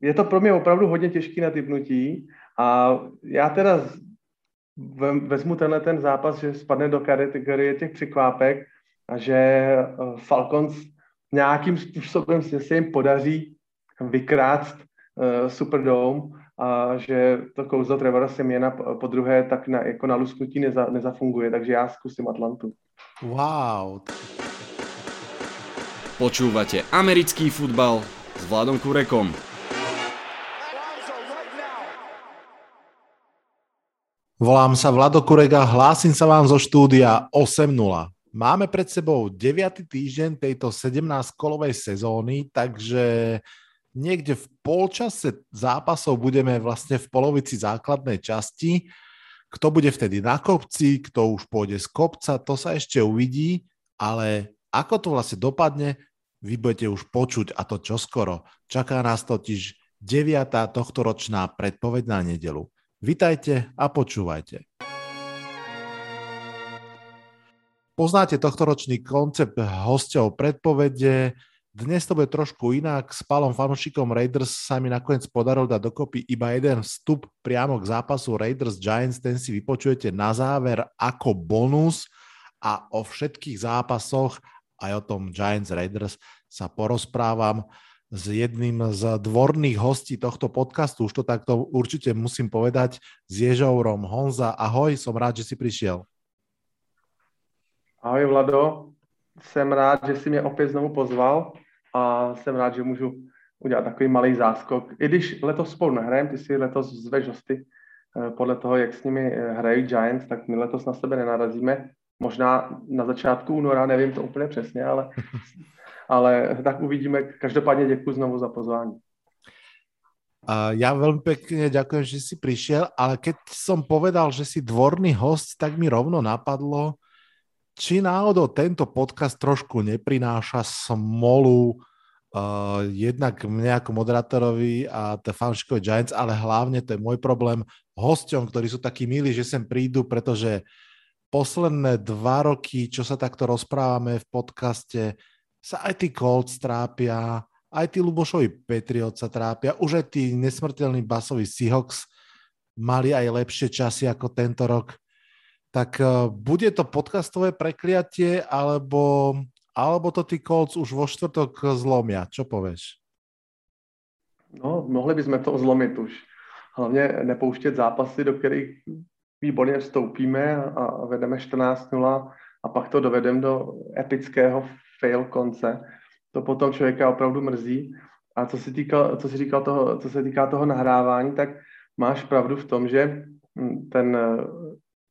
je to pro mě opravdu hodně těžký na typnutí a já teda vezmu tenhle ten zápas, že spadne do kategorie těch překvápek a že eh, Falcons nějakým způsobem se jim podaří vykrást uh, Superdome a že to kouzlo Trevora Semiena po druhé tak na, jako na lusknutí neza, nezafunguje, takže já zkusím Atlantu. Wow. Počúvate americký futbal s Vladom Kurekom. Volám sa Vlado Kurega, hlásim sa vám zo štúdia 8.0. Máme pred sebou 9. týždeň tejto 17-kolovej sezóny, takže niekde v polčase zápasov budeme vlastne v polovici základnej časti. Kto bude vtedy na kopci, kto už pôjde z kopca, to sa ešte uvidí, ale ako to vlastne dopadne, vy budete už počuť a to čoskoro. Čaká nás totiž 9. tohtoročná predpoveď na nedelu. Vitajte a počúvajte. Poznáte tohtoročný koncept hostov predpovede. Dnes to bude trošku inak. S Palom fanúšikom Raiders sa mi nakoniec podarilo dať dokopy iba jeden vstup priamo k zápasu Raiders Giants. Ten si vypočujete na záver ako bonus a o všetkých zápasoch aj o tom Giants Raiders sa porozprávam s jedným z dvorných hostí tohto podcastu, už to takto určite musím povedať, s Ježourom. Honza, ahoj, som rád, že si prišiel. Ahoj Vlado, jsem rád, že si mě opět znovu pozval a jsem rád, že můžu udělat takový malý záskok. I když letos spolu nehrajem, ty si letos zveš hosty eh, podle toho, jak s nimi eh, hrají Giants, tak my letos na sebe nenarazíme. Možná na začátku února, nevím to úplně přesně, ale ale tak uvidíme. Každopádně děkuji znovu za pozvání. Ja veľmi pekne ďakujem, že si prišiel, ale keď som povedal, že si dvorný host, tak mi rovno napadlo, či náhodou tento podcast trošku neprináša smolu uh, jednak mne ako moderátorovi a fanšikovi Giants, ale hlavne to je môj problém hosťom, ktorí sú takí milí, že sem prídu, pretože posledné dva roky, čo sa takto rozprávame v podcaste, sa aj tí Colts trápia, aj tí Lubošovi Patriot sa trápia, už aj tí nesmrteľní basoví Seahawks mali aj lepšie časy ako tento rok. Tak uh, bude to podcastové prekliatie, alebo, alebo to tí Colts už vo štvrtok zlomia? Čo povieš? No, mohli bychom to zlomit už. Hlavně nepouštět zápasy, do kterých výborně vstoupíme a vedeme 14-0 a pak to dovedeme do epického fail konce. To potom člověka opravdu mrzí. A co se, týka, co se, říkal toho, co se týká toho nahrávání, tak máš pravdu v tom, že hm, ten eh,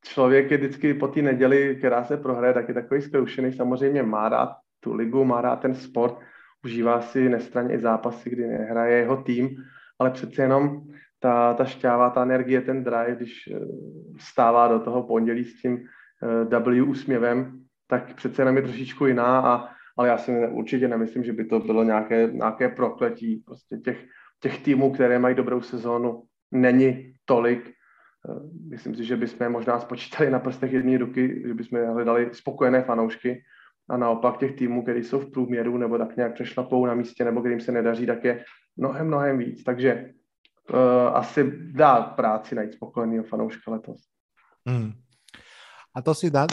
člověk je vždycky po té neděli, která se prohraje, tak je takový zkoušený. Samozřejmě má rád tu ligu, má rád ten sport, užívá si nestranně i zápasy, kdy nehraje jeho tým, ale přece jenom ta, ta šťáva, ta energie, ten drive, když eh, vstává do toho pondělí s tím eh, W úsměvem, tak přece jenom je trošičku jiná a ale já si určitě nemyslím, že by to bylo nějaké, nějaké prokletí. Prostě těch, těch týmů, které mají dobrou sezónu, není tolik. Eh, myslím si, že bychom možná spočítali na prstech jedné ruky, že bychom hledali spokojené fanoušky a naopak těch týmů, které jsou v průměru nebo tak nějak přešlapou na místě nebo kterým se nedaří, tak je mnohem, mnohem víc. Takže uh, asi dá práci najít spokojeného fanouška letos. Mm. A to si na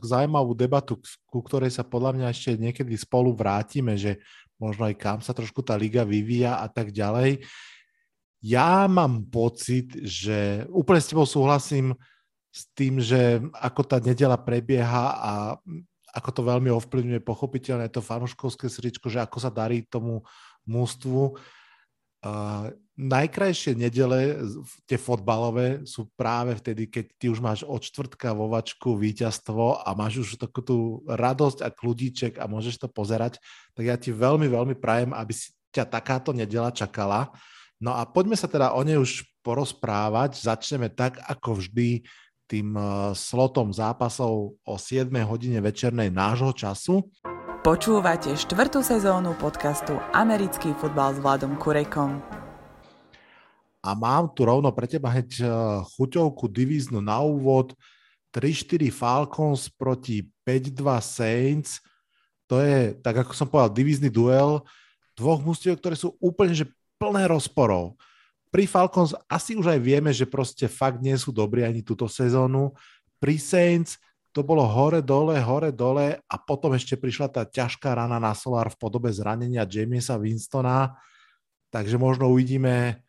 zaujímavú debatu, ku ktorej sa podľa mňa ešte niekedy spolu vrátime, že možno aj kam sa trošku tá liga vyvíja a tak ďalej. Ja mám pocit, že úplne s tebou súhlasím s tým, že ako tá nedela prebieha a ako to veľmi ovplyvňuje pochopiteľne to fanuškovské srdečko, že ako sa darí tomu mústvu. Uh, najkrajšie nedele, tie fotbalové, sú práve vtedy, keď ty už máš od čtvrtka vo víťazstvo a máš už takú tú radosť a kľudíček a môžeš to pozerať, tak ja ti veľmi, veľmi prajem, aby si ťa takáto nedela čakala. No a poďme sa teda o nej už porozprávať. Začneme tak, ako vždy, tým eh, slotom zápasov o 7 hodine večernej nášho času. Počúvate štvrtú sezónu podcastu Americký futbal s Vladom Kurekom. A mám tu rovno pre teba hneď eh, chuťovku divíznu na úvod. 3-4 Falcons proti 5-2 Saints. To je, tak ako som povedal, divízny duel dvoch mústiev, ktoré sú úplne že plné rozporov. Pri Falcons asi už aj vieme, že proste fakt nie sú dobrí ani túto sezónu. Pri Saints to bolo hore, dole, hore, dole a potom ešte prišla tá ťažká rana na Solar v podobe zranenia Jamiesa Winstona. Takže možno uvidíme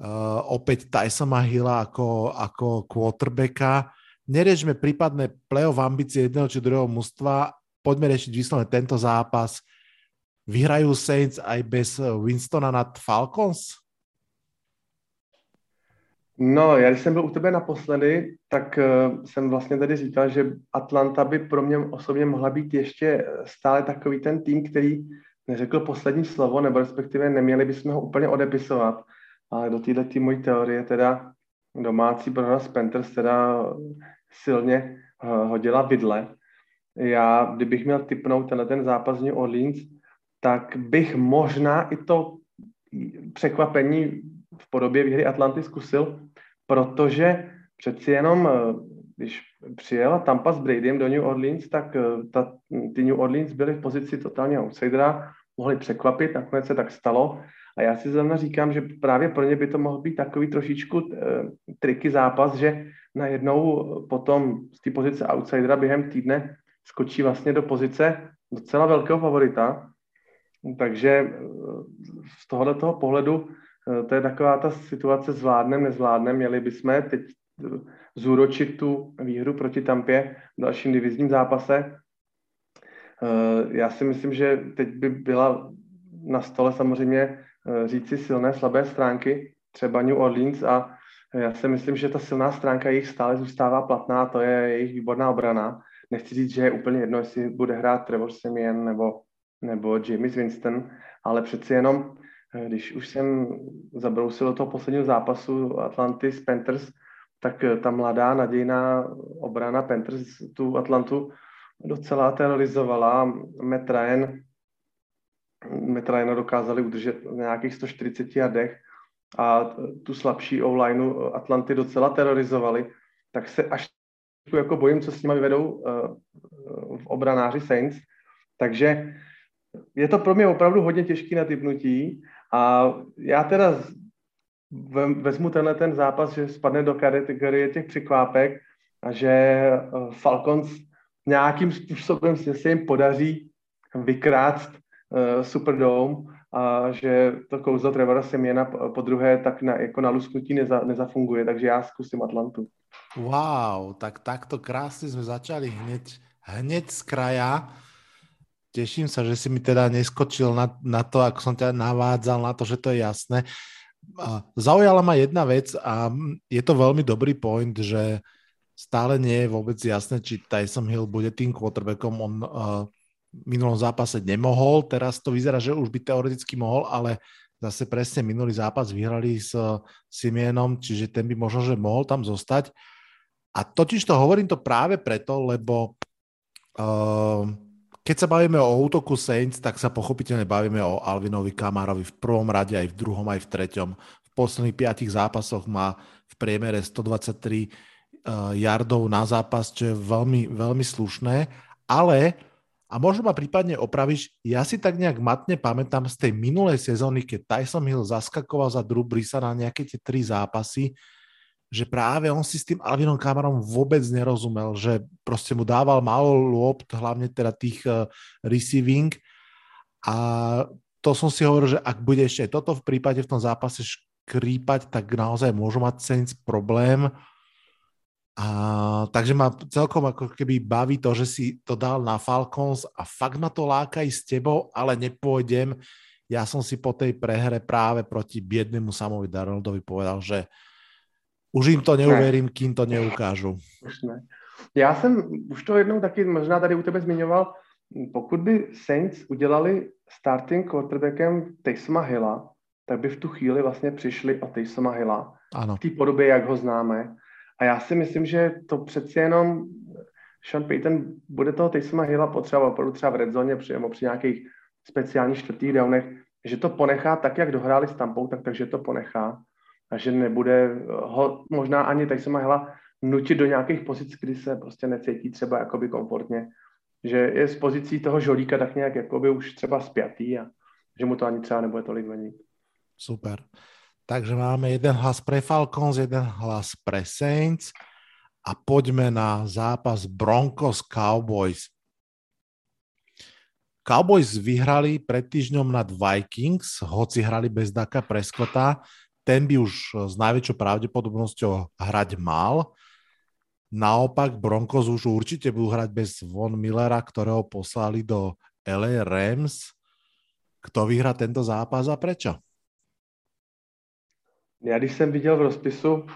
uh, opäť Tysona Hilla ako, ako quarterbacka. Neriešme prípadné playoff ambície jedného či druhého mužstva. Poďme riešiť vyslovene tento zápas. Vyhrajú Saints aj bez Winstona nad Falcons? No, já když jsem byl u tebe naposledy, tak uh, jsem vlastně tady říkal, že Atlanta by pro mě osobně mohla být ještě stále takový ten tým, který neřekl poslední slovo, nebo respektive neměli bychom ho úplně odepisovat. Ale do této tý mojí teorie teda domácí prohra z Panthers teda silně uh, hodila vidle. Já, kdybych měl typnout tenhle ten zápas New Orleans, tak bych možná i to překvapení v podobě výhry Atlanty zkusil, protože přeci jenom, eh, když přijela Tampa s Bradym do New Orleans, tak eh, ta, ty New Orleans byly v pozici totálně outsidera, mohli překvapit, nakonec se tak stalo. A já si zrovna říkám, že právě pro ně by to mohl být takový trošičku uh, triky zápas, že najednou potom z té pozice outsidera během týdne skočí vlastně do pozice docela velkého favorita. Takže z tohoto pohledu Eh, to je taková ta situace zvládnem, nezvládnem. Měli bychom teď eh, zúročit tu výhru proti Tampě v dalším divizním zápase. Eh, já si myslím, že teď by byla na stole samozřejmě říci silné, slabé stránky, třeba New Orleans a já si myslím, že ta silná stránka jejich stále zůstává platná, to je jejich výborná obrana. Nechci říct, že je úplně jedno, jestli bude hrát Trevor Simeon nebo, nebo James Winston, ale přeci jenom Eh, když už jsem zabrousil do toho posledního zápasu Atlantis Panthers, tak ta mladá nadějná obrana Panthers tu Atlantu docela terorizovala. Matt Ryan, Matt Ryana dokázali udržet v nějakých 140 jardech a tu slabší o Atlanty docela terorizovali, tak se až jako bojím, co s nimi vyvedou eh, v obranáři Saints. Takže je to pro mě opravdu hodně těžký na typnutí a já teda vezmu tenhle ten zápas, že spadne do kategorie těch překvápek a že eh, Falcons nějakým způsobem se jim podaří vykrást uh, Superdome a že to kouzlo Trevora Semiena po druhé tak na, jako na lusknutí neza, nezafunguje, takže já zkusím Atlantu. Wow, tak takto krásne sme začali hneď, hneď z kraja. Teším sa, že si mi teda neskočil na, na to, ako som ťa navádzal na to, že to je jasné. Zaujala ma jedna vec a je to veľmi dobrý point, že stále nie je vôbec jasné, či Tyson Hill bude tým quarterbackom. On uh, minulom zápase nemohol, teraz to vyzerá, že už by teoreticky mohol, ale zase presne minulý zápas vyhrali s Simienom, čiže ten by možno, že mohol tam zostať. A totiž to hovorím to práve preto, lebo uh, keď sa bavíme o útoku Saints, tak sa pochopiteľne bavíme o Alvinovi Kamarovi v prvom rade, aj v druhom, aj v treťom. V posledných piatich zápasoch má v priemere 123 uh, eh, yardov na zápas, čo je veľmi, veľmi slušné, ale a možno ma prípadne opravíš, ja si tak nejak matne pamätám z tej minulej sezóny, keď Tyson Hill zaskakoval za Drew Brisa na nejaké tie tri zápasy, že práve on si s tým Alvinom Kamarom vôbec nerozumel, že proste mu dával málo lopt, hlavne teda tých uh, receiving a to som si hovoril, že ak bude ešte toto v prípade v tom zápase škrípať, tak naozaj môžu mať Saints problém. A, takže ma celkom ako keby baví to, že si to dal na Falcons a fakt ma to láka i s tebou, ale nepôjdem. Ja som si po tej prehre práve proti biednemu Samovi Darnoldovi povedal, že už jim to neuverím, ne. kým to neukážu. Už ne. Já jsem už to jednou taky možná tady u tebe zmiňoval, pokud by Saints udělali starting quarterbackem Taysoma Hilla, tak by v tu chvíli vlastně přišli o Taysoma Hilla ano. v té podobě, jak ho známe. A já si myslím, že to přeci jenom Sean Payton bude toho Taysoma Hilla potřebovat opravdu třeba v red zone při, při nějakých speciálních čtvrtých downech, že to ponechá tak, jak dohráli s Tampou, tak takže to ponechá a že nebude ho možná ani se hla nutit do nějakých pozic, kdy se prostě necítí třeba jakoby komfortně. Že je z pozicí toho žolíka tak nějak jakoby už třeba spjatý a že mu to ani třeba nebude tolik venit. Super. Takže máme jeden hlas pre Falcons, jeden hlas pre Saints a poďme na zápas Broncos Cowboys. Cowboys vyhrali pred týždňom nad Vikings, hoci hrali bez Daka Preskota. Ten by už s najväčšou pravdepodobnosťou hrať mal. Naopak Broncos už určite budú hrať bez Von Millera, ktorého poslali do LA Rams. Kto vyhrá tento zápas a prečo? Já když jsem viděl v rozpisu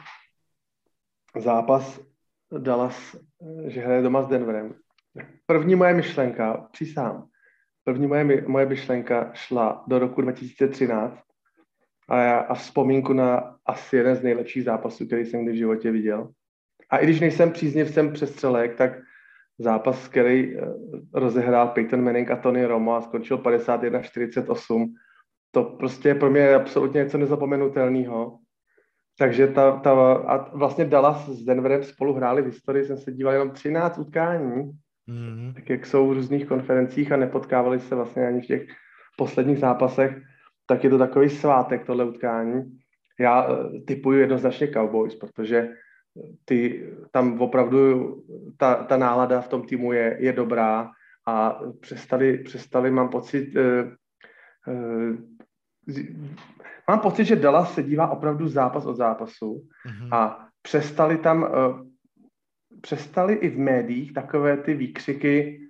zápas Dallas, že hraje doma s Denverem, první moje myšlenka, přísám, první moje, moje myšlenka šla do roku 2013 a, já, a vzpomínku na asi jeden z nejlepších zápasů, který jsem kdy v životě viděl. A i když nejsem příznivcem přestřelek, tak zápas, který eh, rozehrál Peyton Manning a Tony Romo a skončil 51-48, to prostě je pro mě absolutně něco nezapomenutelného. Takže ta, ta, a vlastně Dallas s Denverem spolu hráli v historii, jsem se díval jenom 13 utkání, mm-hmm. tak jak jsou v různých konferencích a nepotkávali se vlastně ani v těch posledních zápasech, tak je to takový svátek tohle utkání. Já eh, typuju jednoznačně Cowboys, protože ty, tam opravdu ta, ta nálada v tom týmu je, je dobrá a přestali, přestali mám pocit, uh, mám pocit, že Dallas se dívá opravdu zápas od zápasu mm-hmm. a přestali tam, uh, přestali i v médiích takové ty výkřiky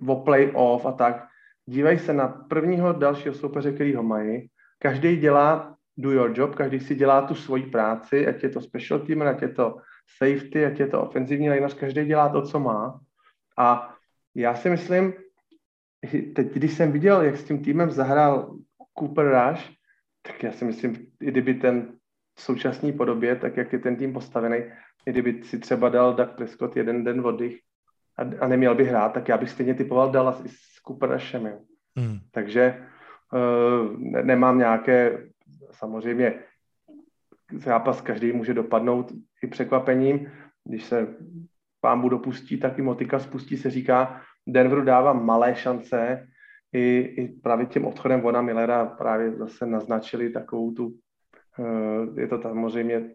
uh, o play-off a tak. Dívají se na prvního dalšího soupeře, který ho mají. Každý dělá do your job, každý si dělá tu svoji práci, ať je to special team, ať je to safety, ať je to ofenzivní lékař, každý dělá to, co má. A já si myslím, teď, když jsem viděl, jak s tím týmem zahrál Cooper Rush, tak já si myslím, i kdyby ten v současné podobě, tak jak je ten tým postavený, i kdyby si třeba dal Doug Prescott jeden den oddych a, a neměl by hrát, tak já bych stejně typoval Dallas i s Cooper Rushem. Hmm. Takže uh, nemám nějaké samozřejmě zápas každý může dopadnout i překvapením. Když se pámbu dopustí, tak i motika spustí, se říká, Denveru dává malé šance, i, i právě tím odchodem Vona Millera právě zase naznačili takovou tu, uh, je to samozřejmě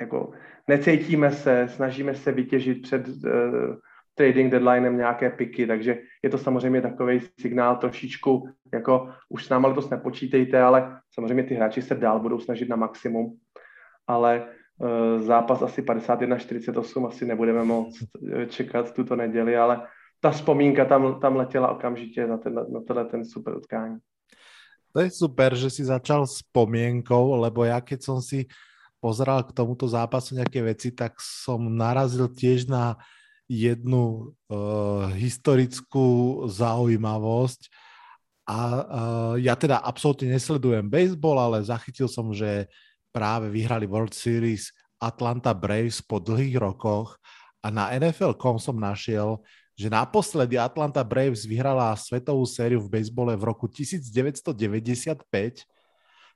jako necítíme se, snažíme se vytěžit před uh, trading deadlinem nějaké piky, takže je to samozřejmě takový signál trošičku, jako už s náma letos nepočítejte, ale samozřejmě ty hráči se dál budou snažit na maximum, ale uh, zápas asi 51-48 asi nebudeme moc eh, čekat tuto neděli, ale ta vzpomínka tam, tam letěla okamžitě na, ten, na tenhle ten super utkání. To je super, že si začal s spomienkou, lebo ja keď som si pozeral k tomuto zápasu nejaké veci, tak som narazil tiež na jednu uh, historickú zaujímavosť. A uh, ja teda absolútne nesledujem baseball, ale zachytil som, že práve vyhrali World Series Atlanta Braves po dlhých rokoch a na NFL.com som našiel, že naposledy Atlanta Braves vyhrala svetovú sériu v bejsbole v roku 1995,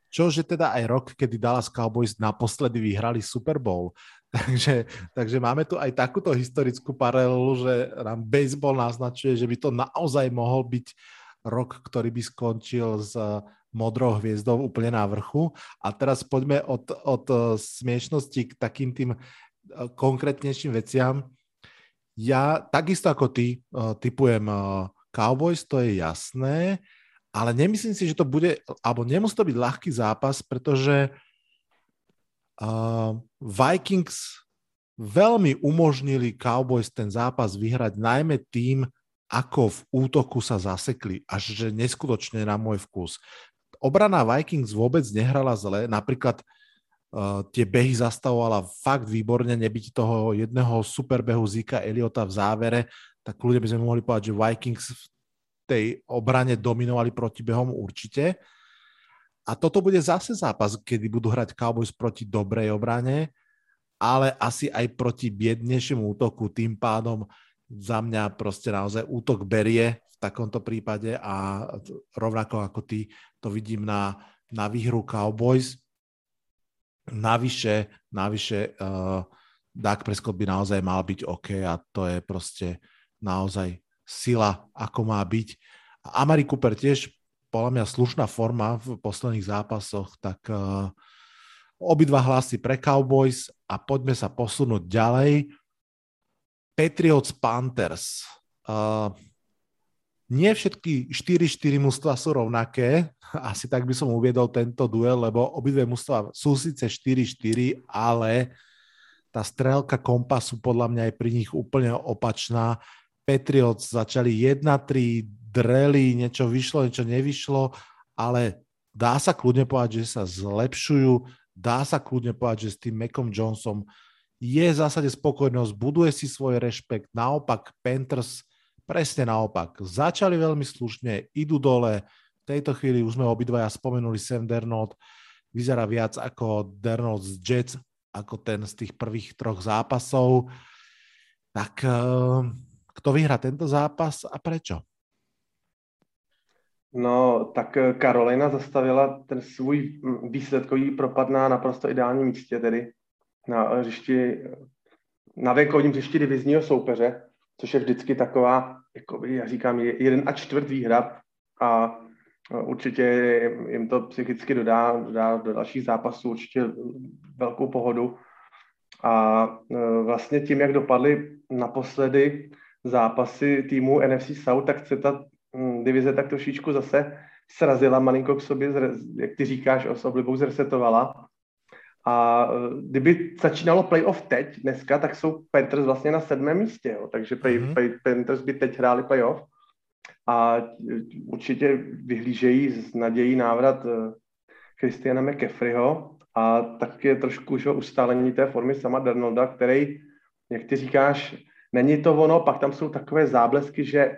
čože teda aj rok, kedy Dallas Cowboys naposledy vyhrali Super Bowl. Takže, takže máme tu aj takúto historickú paralelu, že nám baseball naznačuje, že by to naozaj mohol byť rok, ktorý by skončil s modrou hviezdou úplne na vrchu. A teraz poďme od, od smiešnosti k takým tým eh, konkrétnejším veciam. Ja takisto ako ty eh, typujem eh, Cowboys, to je jasné, ale nemyslím si, že to bude, alebo nemusí to byť ľahký zápas, pretože Uh, Vikings veľmi umožnili Cowboys ten zápas vyhrať, najmä tým, ako v útoku sa zasekli, až že neskutočne na môj vkus. Obrana Vikings vôbec nehrala zle, napríklad uh, tie behy zastavovala fakt výborne, nebyť toho jedného superbehu Zika Eliota v závere, tak ľudia by sme mohli povedať, že Vikings v tej obrane dominovali proti behom určite. A toto bude zase zápas, kedy budú hrať Cowboys proti dobrej obrane, ale asi aj proti biednejšiemu útoku. Tým pádom za mňa proste naozaj útok berie v takomto prípade a rovnako ako ty to vidím na, na výhru Cowboys. Navyše, navyše uh, Dak Prescott by naozaj mal byť OK a to je proste naozaj sila, ako má byť. A Amari Cooper tiež podľa mňa slušná forma v posledných zápasoch, tak uh, obidva hlasy pre Cowboys a poďme sa posunúť ďalej. Patriots Panthers. Uh, nie všetky 4-4 mužstva sú rovnaké, asi tak by som uviedol tento duel, lebo obidve mužstva sú síce 4-4, ale tá strelka kompasu podľa mňa je pri nich úplne opačná. Patriots začali 1-3, dreli, niečo vyšlo, niečo nevyšlo, ale dá sa kľudne povedať, že sa zlepšujú, dá sa kľudne povedať, že s tým Macom Johnsonom je v zásade spokojnosť, buduje si svoj rešpekt, naopak Panthers presne naopak. Začali veľmi slušne, idú dole, v tejto chvíli už sme obidvaja spomenuli Sam Dernold, vyzerá viac ako Dernold z Jets, ako ten z tých prvých troch zápasov. Tak eh, kto vyhrá tento zápas a prečo? No, tak Karolina eh, zastavila ten svůj hm, výsledkový propad na naprosto ideálním místě, tedy na hřišti, na venkovním hřišti divizního soupeře, což je vždycky taková, jako já říkám, jeden a čtvrt výhra a určitě jim to psychicky dodá, dodá do dalších zápasů určitě velkou pohodu. A eh, vlastně tím, jak dopadly naposledy zápasy týmu NFC South, tak se ta hm, divize tak trošičku zase srazila malinko k sobě, jak ty říkáš, s oblibou zresetovala. A e, kdyby začínalo playoff teď, dneska, tak jsou Panthers vlastně na sedmém místě, jo. takže play, mm-hmm. play, Panthers by teď hráli playoff a e, určitě vyhlížejí z nadějí návrat e, Christiana McCaffreyho a tak je trošku už ustálení té formy sama Darnolda, který, jak ty říkáš, není to ono, pak tam jsou takové záblesky, že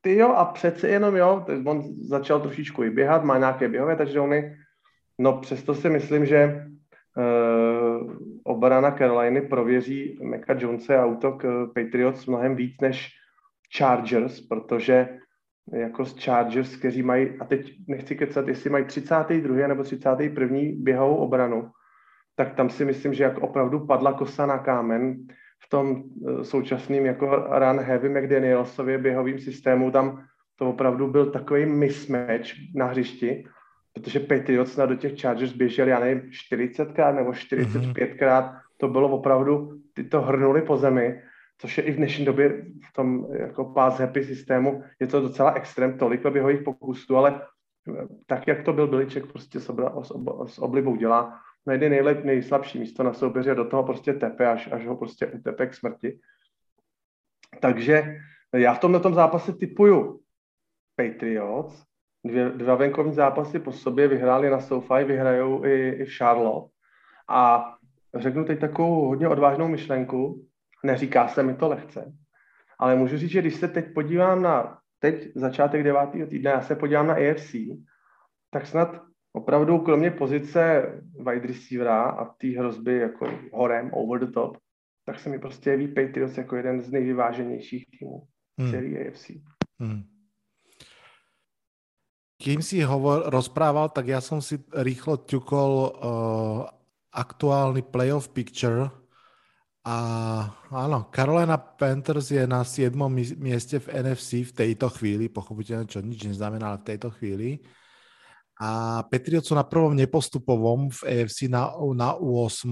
ty jo a přece jenom jo, on začal trošičku i běhat, má nějaké běhové touchdowny, no přesto si myslím, že obrana Caroliny prověří Meka Jonese a útok uh, Patriots mnohem víc než Chargers, protože jako z Chargers, kteří mají, a teď nechci kecat, jestli mají 32. nebo 31. běhovou obranu, tak tam si myslím, že jak opravdu padla kosa na kámen v tom uh, současným jako run heavy McDanielsově běhovým systému, tam to opravdu byl takový mismatch na hřišti, protože Patriots na do těch Chargers běželi, já nevím, 40krát nebo 45krát, mm-hmm. to bylo opravdu, ty to hrnuli po zemi, což je i v dnešní době v tom jako pass happy systému, je to docela extrém, tolik běhových pokusů, ale tak, jak to byl Biliček, prostě s, obra, s, ob, s oblibou dělá, najde nejlep, nejslabší místo na soupeře do toho prostě tepe, až, až ho prostě utepe k smrti. Takže já v tomhle tom zápase typuju Patriots, dvě, dva venkovní zápasy po sobě vyhráli na SoFi, vyhrajou i, i v Charlotte. A řeknu teď takovou hodně odvážnou myšlenku, neříká se mi to lehce, ale můžu říct, že když se teď podívám na teď začátek devátého týdne, já se podívám na AFC, tak snad opravdu kromě pozice wide receivera a té hrozby jako horem, over the top, tak se mi prostě jeví Patriots jako jeden z nejvyváženějších týmů hmm. série AFC. Hmm. Kým si hovor, rozprával, tak ja som si rýchlo ťukol uh, aktuálny playoff picture a áno, Carolina Panthers je na 7. mieste v NFC v tejto chvíli, pochopiteľne, čo nič neznamená, ale v tejto chvíli. A Patriots sú na prvom nepostupovom v AFC na, na 8.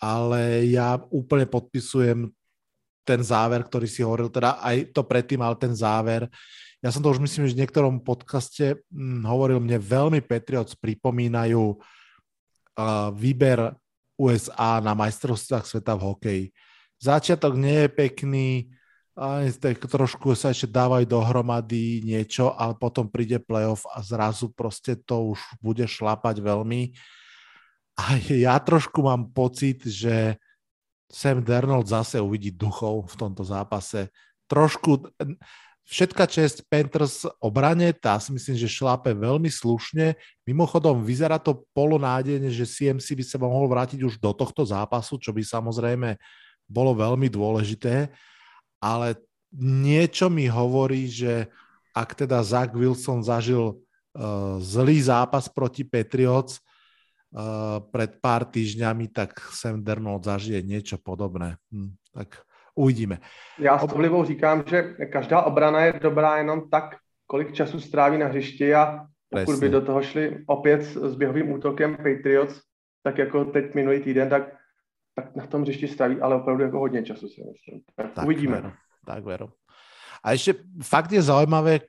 Ale ja úplne podpisujem ten záver, ktorý si hovoril, teda aj to predtým, ale ten záver, ja som to už myslím, že v niektorom podcaste hm, hovoril, mne veľmi Patriots pripomínajú uh, výber USA na majstrovstvách sveta v hokeji. Začiatok nie je pekný, trošku sa ešte dávajú dohromady niečo, ale potom príde playoff a zrazu proste to už bude šlapať veľmi. A ja trošku mám pocit, že Sam Dernold zase uvidí duchov v tomto zápase. Trošku, Všetka čest Panthers obrane, tá si myslím, že šlápe veľmi slušne. Mimochodom, vyzerá to polonádejne, že CMC by sa mohol vrátiť už do tohto zápasu, čo by samozrejme bolo veľmi dôležité, ale niečo mi hovorí, že ak teda Zach Wilson zažil uh, zlý zápas proti Patriots uh, pred pár týždňami, tak Sam Dernold zažije niečo podobné. Hm, tak uvidíme. Já s oblivou říkám, že každá obrana je dobrá jenom tak, kolik času stráví na hřišti a pokud by do toho šli opět s běhovým útokem Patriots, tak jako teď minulý týden, tak, tak na tom hřišti stráví ale opravdu jako hodně času si myslím. Tak, tak uvidíme. Veru, tak veru. A ešte fakt je zaujímavé,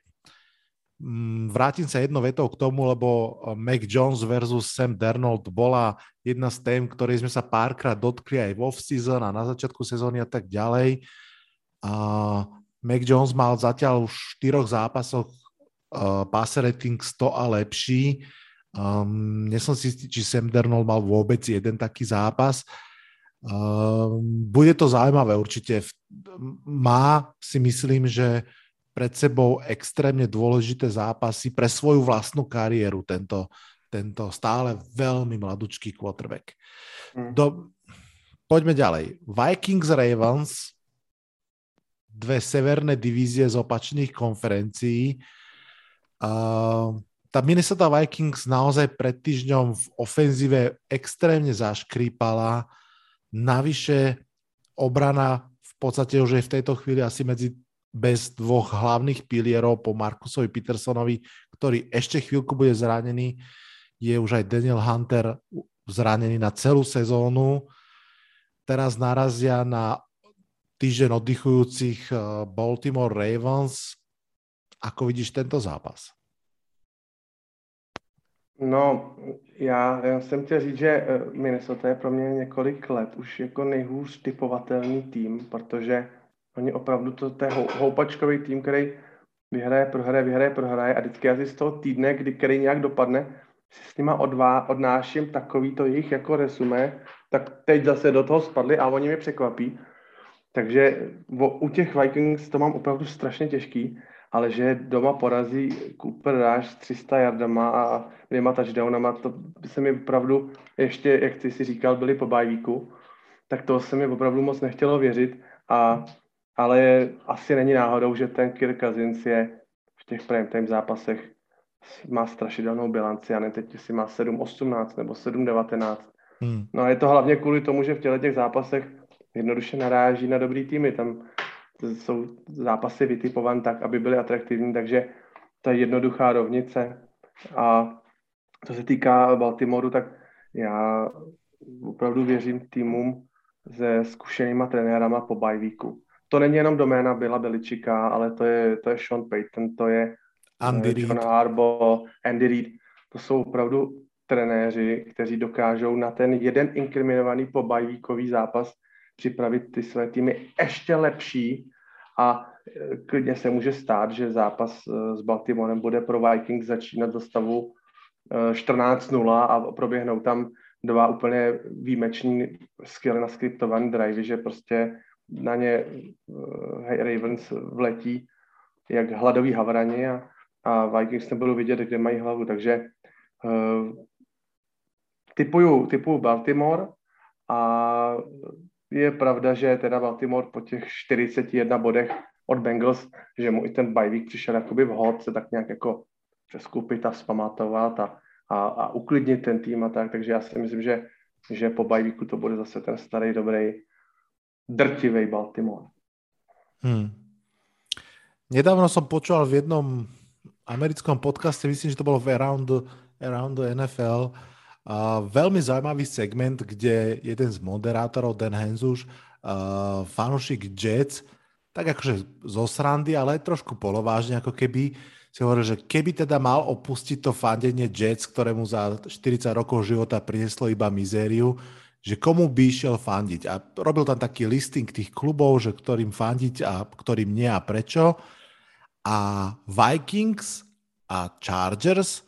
vrátim sa jednou vetou k tomu, lebo eh, Mac Jones versus Sam Darnold bola jedna z tém, ktorej sme sa párkrát dotkli aj v off-season a na začiatku sezóny a tak ďalej. A Mac Jones mal zatiaľ v štyroch zápasoch uh, passer rating 100 a lepší. Um, nie som si istý, či Sam Darnold mal vôbec jeden taký zápas. Um, bude to zaujímavé určite. Má si myslím, že pred sebou extrémne dôležité zápasy pre svoju vlastnú kariéru tento, tento stále veľmi mladúčký quarterback. Mm. Do, poďme ďalej. Vikings Ravens dve severné divízie z opačných konferencií. Uh, tá Minnesota Vikings naozaj pred týždňom v ofenzíve extrémne zaškrípala. Navyše obrana v podstate už je v tejto chvíli asi medzi bez dvoch hlavných pilierov po Markusovi Petersonovi, ktorý ešte chvíľku bude zranený. Je už aj Daniel Hunter zranený na celú sezónu. Teraz narazia na týždeň oddychujúcich eh, Baltimore Ravens. Ako vidíš tento zápas? No, já, já jsem chtěl říct, že eh, Minnesota je pro mě několik let už jako nejhůř typovatelný tým, protože oni opravdu to, to je houpačkový tým, který vyhraje, prohraje, vyhraje, prohraje a vždycky asi z toho týdne, kdy který nějak dopadne, si s nima odvá, odnáším takový to jejich jako resume, tak teď zase do toho spadli a oni mě překvapí. Takže u těch Vikings to mám opravdu strašně těžký, ale že doma porazí Cooper Rush 300 yardama a dvěma touchdownama, to se mi opravdu ještě, jak ty si říkal, byli po bajvíku, tak to se mi opravdu moc nechtělo věřit, a, ale asi není náhodou, že ten Kirk Cousins je v těch primetime zápasech má strašidelnou bilanci a ne teď si má 7-18 nebo 7-19. Hmm. No a je to hlavně kvůli tomu, že v těle těch zápasech jednoduše naráží na dobrý týmy. Tam jsou zápasy vytipované tak, aby byly atraktivní, takže to je jednoduchá rovnice. A co se týká Baltimoru, tak já opravdu věřím týmům se zkušenýma trenérama po bajvíku. To není jenom doména Byla Beličika, ale to je, to je Sean Payton, to je Andy John Harbo, Andy Reid. To jsou opravdu trenéři, kteří dokážou na ten jeden inkriminovaný pobajvíkový zápas připravit ty své týmy ještě lepší a e, klidně se může stát, že zápas e, s Baltimorem bude pro Vikings začínat do stavu 14-0 e, a proběhnou tam dva úplně výjimeční skvěle naskriptované drivey, že prostě na ně Ravens vletí jak hladový havrani a, a Vikings nebudou vidět, kde mají hlavu. Takže uh, typuju, typuju Baltimore a je pravda, že teda Baltimore po těch 41 bodech od Bengals, že mu i ten bajvík přišel jakoby vhod se tak nějak jako přeskupit a zpamatovat a, a, a uklidnit ten tým a tak, takže já si myslím, že, že po bajvíku to bude zase ten starý, dobrý, drtivý Baltimore. Hmm. Nedávno som počúval v jednom americkom podcaste, myslím, že to bolo v Around, Around the NFL, Uh, veľmi zaujímavý segment, kde jeden z moderátorov, Dan Henzuš, uh, fanúšik Jets, tak akože zo srandy, ale trošku polovážne, ako keby si hovoril, že keby teda mal opustiť to fandenie Jets, ktorému za 40 rokov života prinieslo iba mizériu, že komu by išiel fandiť. A robil tam taký listing tých klubov, že ktorým fandiť a ktorým nie a prečo. A Vikings a Chargers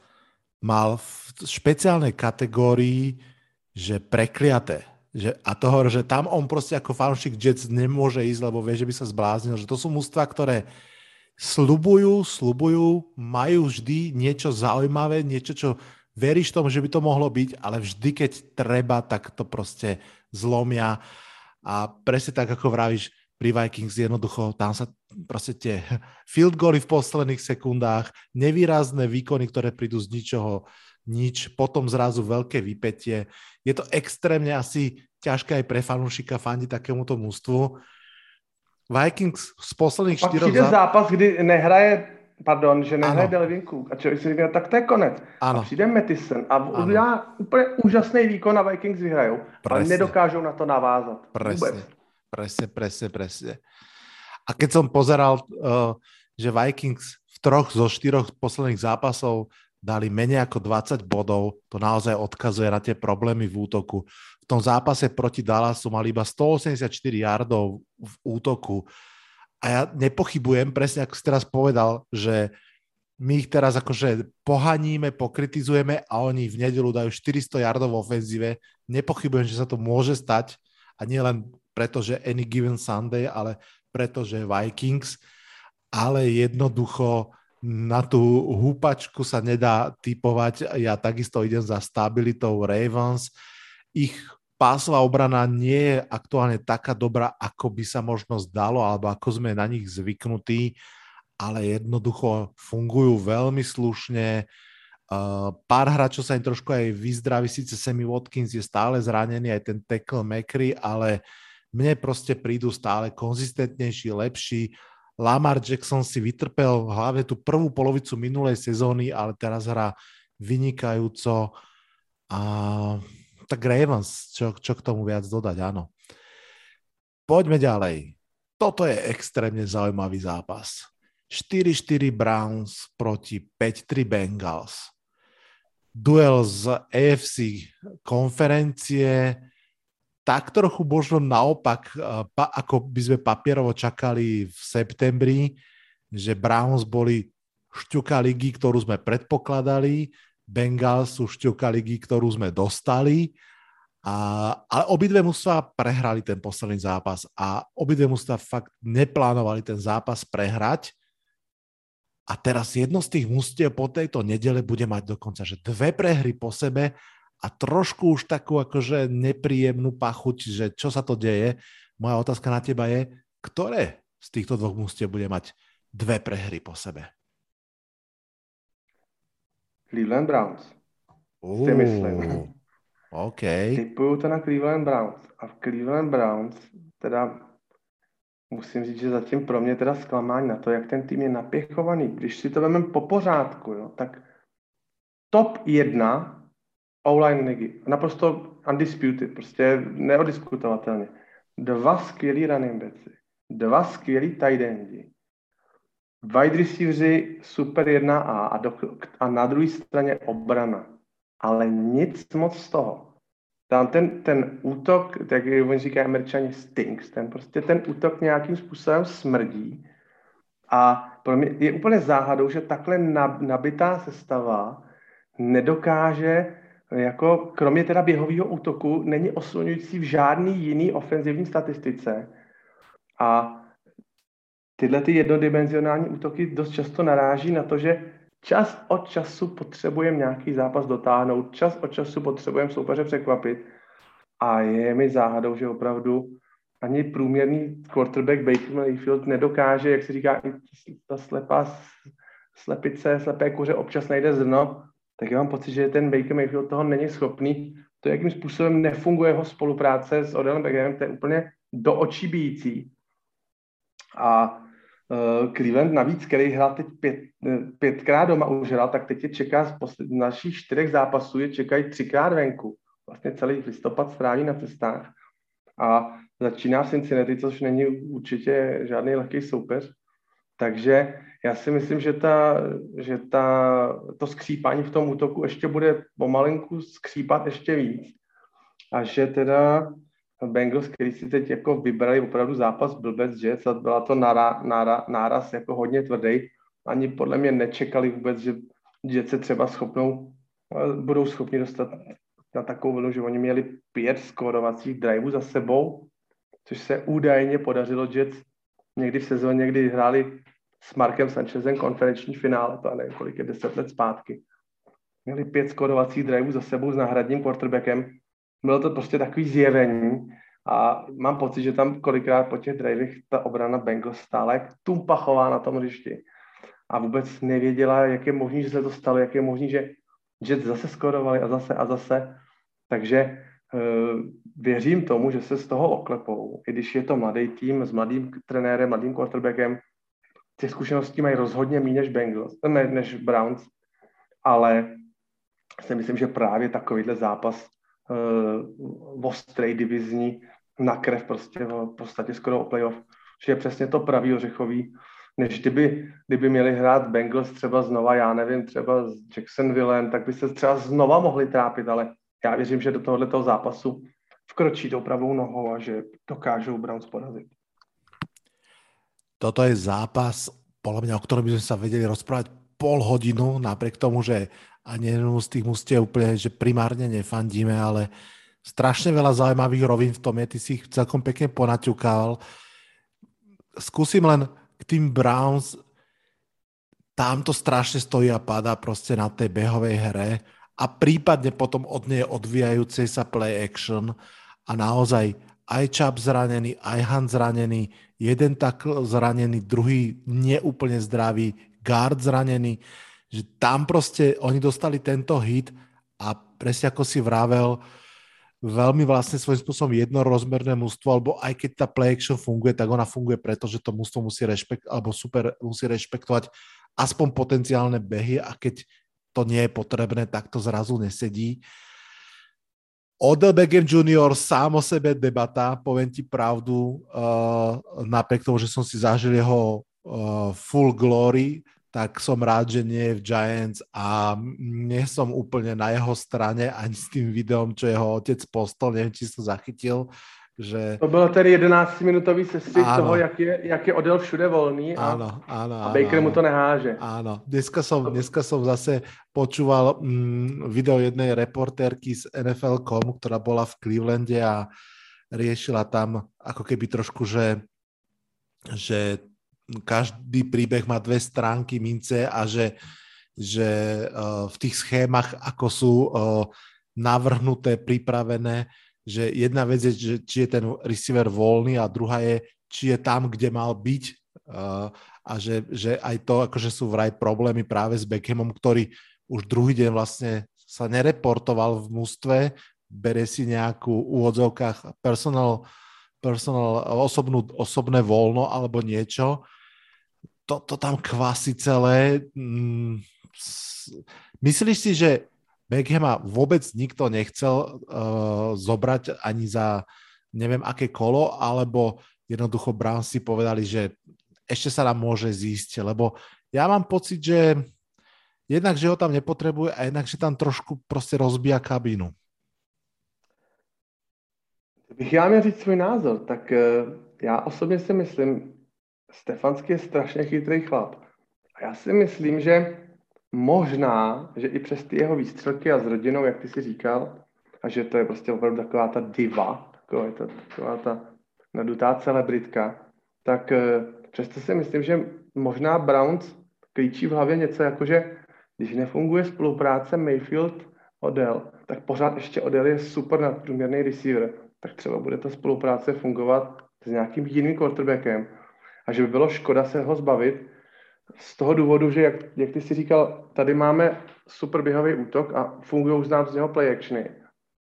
mal v špeciálnej kategórii, že prekliaté. Že, a toho, že tam on proste ako fanúšik Jets nemôže ísť, lebo vie, že by sa zbláznil. Že to sú mústva, ktoré slubujú, slubujú, majú vždy niečo zaujímavé, niečo, čo veríš tomu, že by to mohlo byť, ale vždy, keď treba, tak to proste zlomia. A presne tak, ako vravíš, pri Vikings jednoducho, tam sa proste tie field goly v posledných sekundách, nevýrazné výkony, ktoré prídu z ničoho, nič, potom zrazu veľké vypetie. Je to extrémne asi ťažké aj pre fanúšika fandi takémuto mústvu. Vikings z posledných štyroch... Pak zápas, kdy nehraje pardon, že Delvin Cook a člověk si říká, tak to je konec. Ano. A přijde Mattison a udělá úplně úžasný výkon a Vikings vyhrajou, presne. ale nedokážou na to navázat. Presne, presne, presne, presne. A keď som pozeral, uh, že Vikings v troch zo štyroch posledných zápasov dali menej ako 20 bodov, to naozaj odkazuje na tie problémy v útoku. V tom zápase proti Dallasu mali iba 184 yardov v útoku a ja nepochybujem, presne ako si teraz povedal, že my ich teraz akože pohaníme, pokritizujeme a oni v nedelu dajú 400 yardov ofenzíve. Nepochybujem, že sa to môže stať a nie len preto, že any given Sunday, ale preto, že Vikings, ale jednoducho na tú húpačku sa nedá typovať. Ja takisto idem za stabilitou Ravens. Ich pásová obrana nie je aktuálne taká dobrá, ako by sa možno zdalo, alebo ako sme na nich zvyknutí, ale jednoducho fungujú veľmi slušne. Uh, pár hráčov sa im trošku aj vyzdraví, síce Sammy Watkins je stále zranený, aj ten tackle McCree, ale mne proste prídu stále konzistentnejší, lepší. Lamar Jackson si vytrpel hlavne tú prvú polovicu minulej sezóny, ale teraz hrá vynikajúco. A tak Ravens, čo, čo k tomu viac dodať, áno. Poďme ďalej. Toto je extrémne zaujímavý zápas. 4-4 Browns proti 5-3 Bengals. Duel z AFC konferencie, tak trochu možno naopak, eh, ako by sme papierovo čakali v septembri, že Browns boli šťuka ligy, ktorú sme predpokladali, Bengals sú šťuka ligy, ktorú sme dostali. A, ale obidve mužstva prehrali ten posledný zápas a obidve mužstva fakt neplánovali ten zápas prehrať. A teraz jedno z tých mústiev po tejto nedele bude mať dokonca, že dve prehry po sebe a trošku už takú akože nepríjemnú pachuť, že čo sa to deje. Moja otázka na teba je, ktoré z týchto dvoch mústiev bude mať dve prehry po sebe? Cleveland Browns. Uh, si myslím. OK. Typuju to na Cleveland Browns. A v Cleveland Browns teda musím říct, že zatím pro mě teda zklamání na to, jak ten tým je napěchovaný. Když si to vezmeme po pořádku, jo, tak top jedna online ligy. Naprosto undisputed, prostě neodiskutovatelně. Dva skvělí running backs, dva skvělí tight endi, wide receiveri super 1A a, do, a na druhé straně obrana. Ale nic moc z toho. Tam ten, ten útok, jak oni říkají američani, stinks. Ten prostě ten útok nějakým způsobem smrdí. A pro mě je úplně záhadou, že takhle nabitá sestava nedokáže jako kromě teda běhového útoku není oslňující v žádný jiný ofenzivní statistice. A tyhle ty jednodimenzionální útoky dost často naráží na to, že čas od času potřebujeme nějaký zápas dotáhnout, čas od času potřebujeme soupeře překvapit a je mi záhadou, že opravdu ani průměrný quarterback Baker Mayfield nedokáže, jak se říká, ta slepá slepice, slepé kuře občas najde zrno, tak já mám pocit, že ten Baker Mayfield toho není schopný. To, jakým způsobem nefunguje jeho spolupráce s Odelem Beckerem, to je úplně do očí bíjící. A Cleveland navíc, který hrál teď pět, pětkrát doma už hrál, tak teď je čeká z posled, našich čtyřech zápasů, je čekají třikrát venku. Vlastně celý listopad stráví na cestách. A začíná Cincinnati, což není určitě žádný lehký soupeř. Takže já si myslím, že, ta, že ta, to skřípání v tom útoku ještě bude pomalinku skřípat ještě víc. A že teda Bengals, který si teď jako vybrali opravdu zápas blbec Jets a byla to nára, nára, náraz jako hodně tvrdý. Ani podle mě nečekali vůbec, že Jets se třeba schopnou, budou schopni dostat na takovou vlnu, že oni měli pět skórovacích driveů za sebou, což se údajně podařilo Jets někdy v sezóně, kdy hráli s Markem Sanchezem konferenční finále, to nevím, kolik je deset let zpátky. Měli pět skórovacích driveů za sebou s náhradním quarterbackem bylo to prostě takový zjevení a mám pocit, že tam kolikrát po těch drivech ta obrana Bengals stála jak tumpachová na tom hřišti a vůbec nevěděla, jak je možné, že se to stalo, jak je možné, že Jets zase skorovali a zase a zase. Takže uh, věřím tomu, že se z toho oklepou, i když je to mladý tým s mladým trenérem, mladým quarterbackem, těch zkušeností mají rozhodně méně než Bengals, ne, než Browns, ale si myslím, že právě takovýhle zápas uh, ostrý divizní na krev prostě v podstatě skoro o playoff, že je přesně to pravý ořechový, než kdyby, kdyby měli hrát Bengals třeba znova, já nevím, třeba s Jacksonvillem, tak by se třeba znova mohli trápit, ale já věřím, že do tohoto zápasu vkročí tou pravou nohou a že dokážou Browns porazit. Toto je zápas, podľa mňa, o ktorom by sme sa vedeli rozprávať pol hodinu, napriek tomu, že ani jednu z tých mustiev úplne, že primárne nefandíme, ale strašne veľa zaujímavých rovín v tom je, ty si ich celkom pekne ponaťukal. Skúsim len k tým Browns, tam to strašne stojí a padá proste na tej behovej hre a prípadne potom od nej odvíjajúcej sa play action a naozaj aj Chubb zranený, aj Han zranený, jeden tak zranený, druhý neúplne zdravý, guard zranený, že tam proste oni dostali tento hit a presne ako si vravel, veľmi vlastne svojím spôsobom jednorozmerné mústvo, alebo aj keď tá play action funguje, tak ona funguje preto, že to mústvo musí rešpekt, alebo super musí rešpektovať aspoň potenciálne behy a keď to nie je potrebné, tak to zrazu nesedí. Odell Beckham Jr. sám o sebe debata, poviem ti pravdu, uh, napriek tomu, že som si zažil jeho full glory, tak som rád, že nie je v Giants a nie som úplne na jeho strane ani s tým videom, čo jeho otec postol, neviem, či to zachytil, že... To byl tedy 11-minutový sestřih toho, jak je, jak je Odell všude volný a, áno, áno, a Baker áno, mu to neháže. Áno, dneska som, dneska som zase počúval mm, video jednej reportérky z NFL.com, ktorá bola v Clevelande a riešila tam ako keby trošku, že, že každý príbeh má dve stránky mince a že, že uh, v tých schémach, ako sú uh, navrhnuté, pripravené, že jedna vec je, že či je ten receiver voľný a druhá je, či je tam, kde mal byť uh, a že, že aj to, akože sú vraj problémy práve s Beckhamom, ktorý už druhý deň vlastne sa nereportoval v mústve, bere si nejakú úvodzovkách personal, personal osobnú, osobné voľno alebo niečo. To, tam kvasí celé. Mm, myslíš si, že Beckhama vôbec nikto nechcel uh, zobrať ani za neviem aké kolo, alebo jednoducho Browns si povedali, že ešte sa nám môže zísť, lebo ja mám pocit, že jednak, že ho tam nepotrebuje a jednak, že tam trošku prostě rozbíja kabínu. Bych já měl říct svůj názor, tak uh, já osobně si myslím, Stefanský je strašně chytrý chlap. A já si myslím, že možná, že i přes ty jeho výstřelky a s rodinou, jak ty si říkal, a že to je prostě opravdu taková ta diva, taková ta, taková ta nadutá celebritka, tak eh, přesto si myslím, že možná Browns klíčí v hlavě něco jako, že když nefunguje spolupráce Mayfield Odell, tak pořád ještě Odell je super nadprůměrný receiver, tak třeba bude ta spolupráce fungovat s nějakým jiným quarterbackem a že by bylo škoda se ho zbavit, z toho důvodu, že jak, jak ty si říkal, tady máme super běhový útok a fungují už nám z něho play actiony,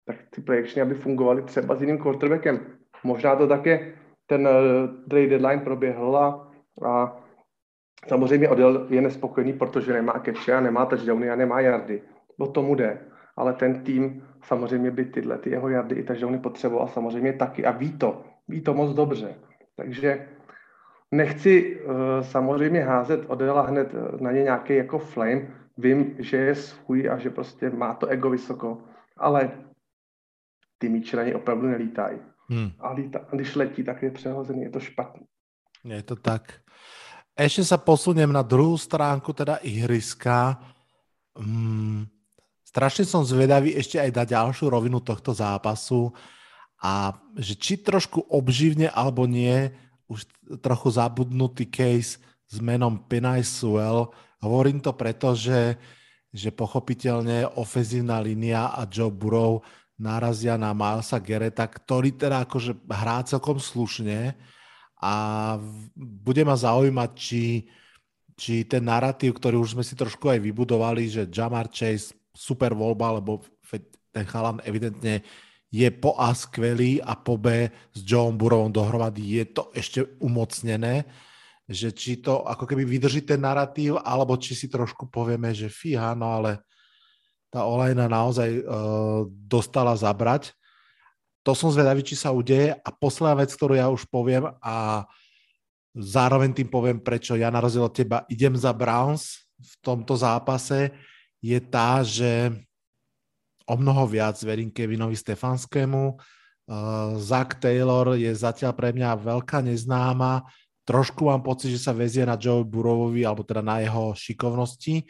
tak ty play actiony, aby fungovaly třeba s jiným quarterbackem. Možná to také ten uh, trade deadline proběhl a, a samozřejmě Odell je nespokojený, protože nemá catche a nemá touchdowny a nemá yardy. O tomu jde. Ale ten tým samozřejmě by tyhle ty jeho yardy i touchdowny potřeboval samozřejmě taky a ví to. Ví to moc dobře. Takže Nechci uh, samozřejmě házet Odela hned eh, na ně nějaký jako flame. Vím, že je svůj a že prostě má to ego vysoko, ale ty míče na ně opravdu nelítají. Hmm. A líta, když letí, tak je přehozený, je to špatný. Je to tak. Ešte sa posuniem na druhú stránku, teda ihriska. Hmm, strašne som zvedavý ešte aj na ďalšiu rovinu tohto zápasu a že či trošku obživne alebo nie, už trochu zabudnutý case s menom Penay Sewell. Hovorím to preto, že, že pochopiteľne ofenzívna línia a Joe Burrow narazia na Milesa Gereta, ktorý teda akože hrá celkom slušne a bude ma zaujímať, či, či ten narratív, ktorý už sme si trošku aj vybudovali, že Jamar Chase super voľba, lebo ten chalan evidentne je po A skvelý a po B s Joe Burrowom dohromady je to ešte umocnené, že či to ako keby vydrží ten narratív, alebo či si trošku povieme, že fíha, no ale tá olejna naozaj uh, dostala zabrať. To som zvedavý, či sa udeje. A posledná vec, ktorú ja už poviem a zároveň tým poviem, prečo ja na rozdiel od teba idem za Browns v tomto zápase, je tá, že o mnoho viac verím Kevinovi Stefanskému. Uh, Zach Taylor je zatiaľ pre mňa veľká neznáma. Trošku mám pocit, že sa vezie na Joe Burovovi, alebo teda na jeho šikovnosti.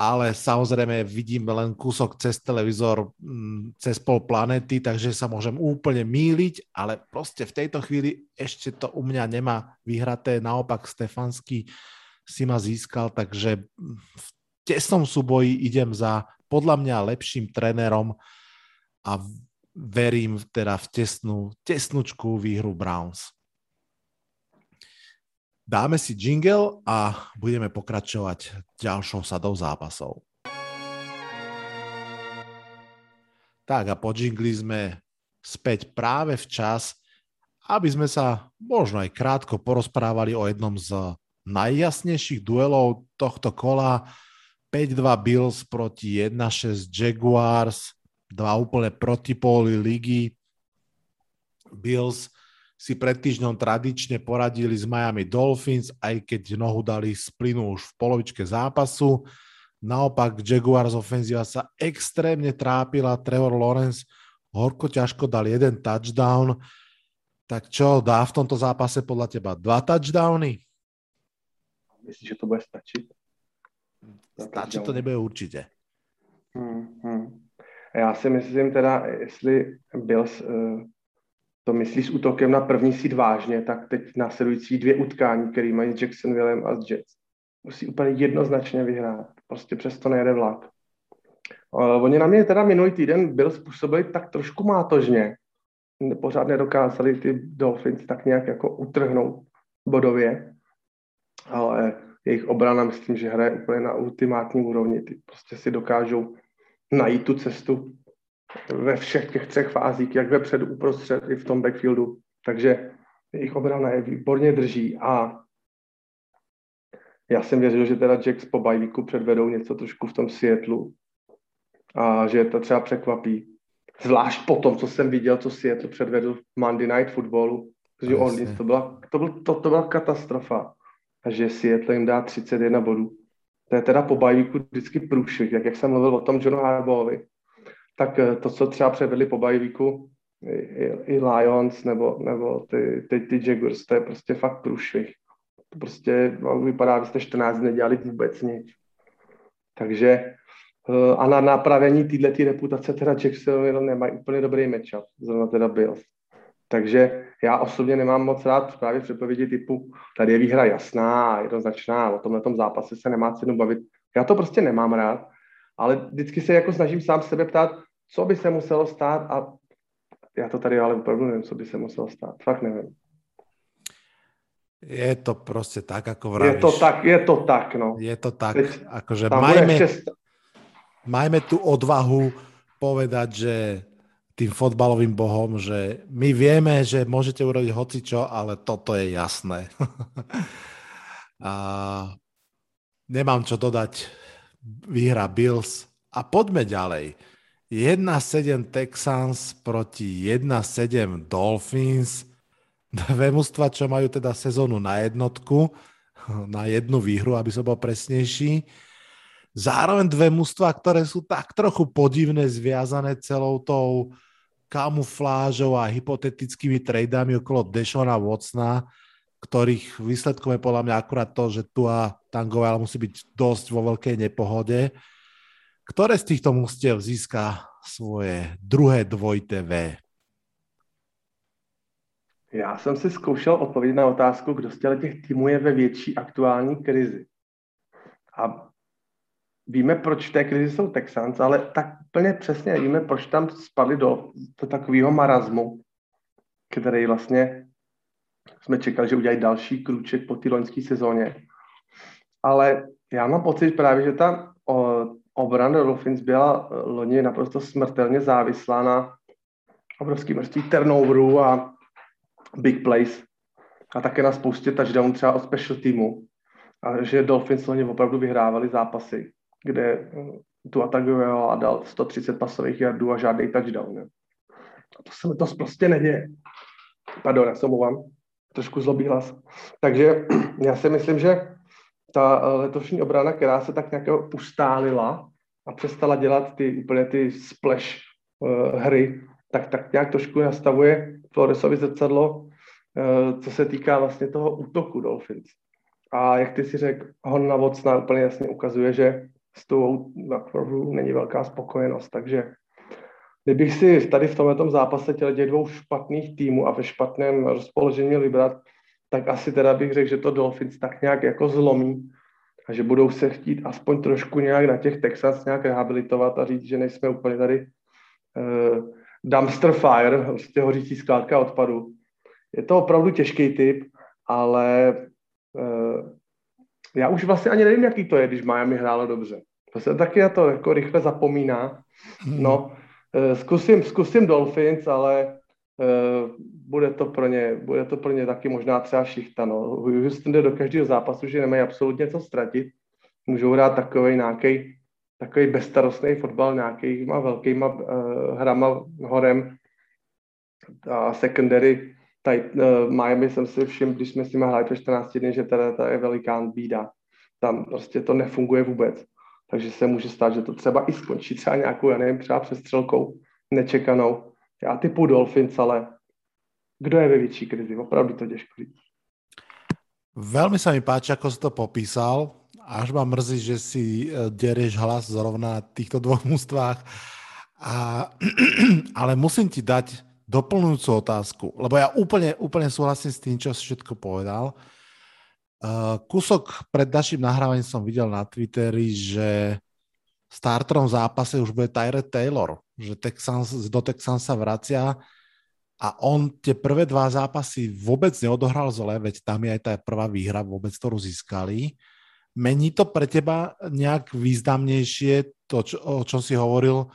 Ale samozrejme vidím len kúsok cez televízor, mm, cez pol planety, takže sa môžem úplne míliť, ale proste v tejto chvíli ešte to u mňa nemá vyhraté. Naopak Stefanský si ma získal, takže v tesnom súboji idem za podľa mňa lepším trénerom a verím teda v tesnú, tesnúčku výhru Browns. Dáme si jingle a budeme pokračovať ďalšou sadou zápasov. Tak a po jingli sme späť práve včas, aby sme sa možno aj krátko porozprávali o jednom z najjasnejších duelov tohto kola, 5-2 Bills proti 1-6 Jaguars, dva úplne protipóly ligy. Bills si pred týždňom tradične poradili s Miami Dolphins, aj keď nohu dali z už v polovičke zápasu. Naopak Jaguars ofenzíva sa extrémne trápila, Trevor Lawrence horko ťažko dal jeden touchdown. Tak čo, dá v tomto zápase podľa teba dva touchdowny? Myslím, že to bude stačiť. Stačí to nebude určitě. Hmm, hmm. Já si myslím teda, jestli Bills uh, to myslí s útokem na první síd vážně, tak teď následující dvě utkání, které mají s Jacksonvillem a s Jets, musí úplně jednoznačně vyhrát. Prostě přesto nejede vlak. Uh, oni na mě teda minulý týden byl způsobili tak trošku mátožně. Pořád nedokázali ty Dolphins tak nějak jako utrhnout bodově. Ale jejich obrana, myslím, že hraje úplně na ultimátní úrovni. Ty prostě si dokážou najít tu cestu ve všech těch třech fázích, jak vepředu, uprostřed i v tom backfieldu. Takže jejich obrana je výborně drží a já jsem věřil, že teda Jacks po bajvíku předvedou něco trošku v tom Seattlu a že to třeba překvapí. Zvlášť po tom, co jsem viděl, co Seattle předvedl v Monday Night Footballu, Orleans, to byla, to, byl, to, to byla katastrofa a že Seattle jim dá 31 bodů. To je teda po bajvíku vždycky průšvih, jak, jak jsem mluvil o tom Johnu Harbauovi. Tak eh, to, co třeba předvedli po bajvíku i, i, i Lions nebo, nebo ty, ty, ty Jaguars, to je prostě fakt průšvih. To prostě no, vypadá, že jste 14 dní nedělali vůbec nic. Takže eh, a na napravení této reputace teda Jacksonville nemají úplně dobrý matchup, zrovna teda Bills. Takže já osobně nemám moc rád právě předpovědi typu, tady je výhra jasná, jednoznačná, o tomhle tom zápase se nemá cenu bavit. Já to prostě nemám rád, ale vždycky se jako snažím sám sebe ptát, co by se muselo stát a já to tady ale opravdu nevím, co by se muselo stát. Fakt nevím. Je to prostě tak, ako vravíš. Je to tak, je to tak, no. Je to tak, Teď akože majme, majme tu odvahu povedať, že tým fotbalovým bohom, že my vieme, že môžete urobiť hocičo, ale toto je jasné. a nemám čo dodať. Výhra Bills. A poďme ďalej. 1-7 Texans proti 1-7 Dolphins. Dve mužstva, čo majú teda sezónu na jednotku, na jednu výhru, aby som bol presnejší. Zároveň dve mužstva, ktoré sú tak trochu podivné, zviazané celou tou kamuflážou a hypotetickými tradami okolo Dešona Watsona, ktorých výsledkom je podľa mňa akurát to, že tu a Tangoval musí byť dosť vo veľkej nepohode. Ktoré z týchto mústiev získa svoje druhé dvojité V? Já jsem si zkoušel odpovědět na otázku, kdo z těch týmů je ve větší aktuální krizi. A víme, proč v té krizi jsou Texans, ale tak úplně přesně víme, proč tam spadli do, do takového marazmu, který vlastně jsme čekali, že udělají další krůček po té loňské sezóně. Ale já mám pocit právě, že ta obrana Dolphins byla e, loni naprosto smrtelně závislá na obrovský množství turnoverů a big plays. a také na spoustě touchdown třeba od special týmu. A že Dolphins oni opravdu vyhrávali zápasy, kde tu Atagového a dal 130 pasových jardů a žádný touchdown. Ne? A to se to prostě neděje. Pardon, já se omlouvám. Trošku zlobý hlas. Takže já si myslím, že ta letošní obrana, která se tak nějak ustálila a přestala dělat ty úplně ty splash uh, hry, tak, tak nějak trošku nastavuje Floresovi zrcadlo, uh, co se týká vlastně toho útoku Dolphins. A jak ty si řekl, Honna Vocna úplně jasně ukazuje, že s tou opravdu není velká spokojenost. Takže kdybych si tady v tomto zápase těch dvou špatných týmů a ve špatném rozpoložení měl vybrat, tak asi teda bych řekl, že to Dolphins tak nějak jako zlomí a že budou se chtít aspoň trošku nějak na těch Texans nějak rehabilitovat a říct, že nejsme úplně tady uh, dumpster fire, prostě hořící skládka odpadu. Je to opravdu těžký typ, ale uh, já už vlastně ani nevím, jaký to je, když Miami hrálo dobře. To se taky na to jako rychle zapomíná. Hmm. No, uh, zkusím, zkusím Dolphins, ale uh, bude to pro ně, bude to pro ně taky možná třeba šichta. No. Houston jde do každého zápasu, že nemají absolutně co ztratit. Můžou hrát takový nějaký takový bezstarostný fotbal nějakýma velkýma uh, hrama horem a secondary tady, uh, Miami jsem si všiml, když jsme s nimi hráli po 14 dny, že teda to je velikán bída. Tam prostě to nefunguje vůbec. Takže se může stát, že to třeba i skončí třeba nějakou, já nevím, třeba přestřelkou nečekanou. Já typu Dolphins, ale kdo je ve větší krizi? Opravdu to těžko říct. Veľmi sa mi páči, ako si to popísal. Až ma mrzí, že si e, derieš hlas zrovna na týchto dvoch mústvách. A, ale musím ti dať doplňujúcu otázku, lebo ja úplne, úplne súhlasím s tým, čo si všetko povedal. Uh, kúsok pred našim nahrávaním som videl na Twitteri, že starterom v zápase už bude Tyre Taylor, že Texans, do Texans sa vracia a on tie prvé dva zápasy vôbec neodohral zle, veď tam je aj tá prvá výhra vôbec, ktorú získali. Mení to pre teba nejak významnejšie to, čo, o čom si hovoril,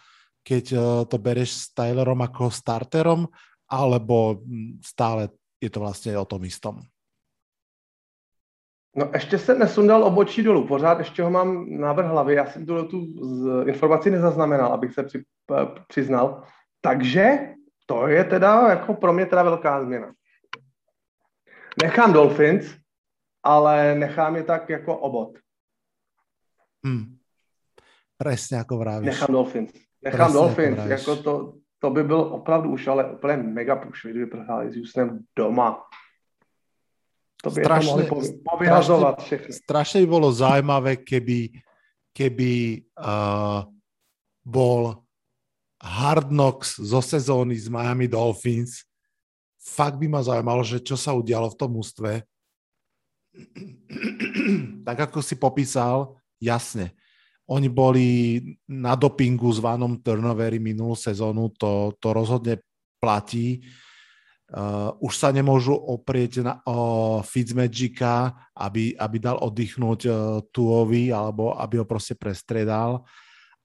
keď eh, to bereš s Tylerom ako starterom, alebo hm, stále je to vlastně o tom istom? No ještě se nesundal obočí dolů, pořád ještě ho mám návrh hlavy, já jsem tu, tu informaci nezaznamenal, abych se při, přiznal. Takže to je teda jako pro mě teda velká změna. Nechám Dolphins, ale nechám je tak jako obot. Hmm. Presne ako vravíš. Nechám Dolphins. Nechám Dolphins, jako to, to by byl opravdu už ale úplně mega průšvih, kdyby prohráli s Houstonem doma. To by strašne, to mohli povyhazovať všechny. Strašne by bolo zaujímavé, keby, keby uh, bol Hard Knocks zo sezóny z Miami Dolphins. Fakt by ma zaujímalo, že čo sa udialo v tom ústve. tak ako si popísal, jasne oni boli na dopingu zvanom turnovery minulú sezónu, to, to rozhodne platí. Uh, už sa nemôžu oprieť na uh, Fitzmagica, aby, aby dal oddychnúť uh, Tuovi, alebo aby ho proste prestredal.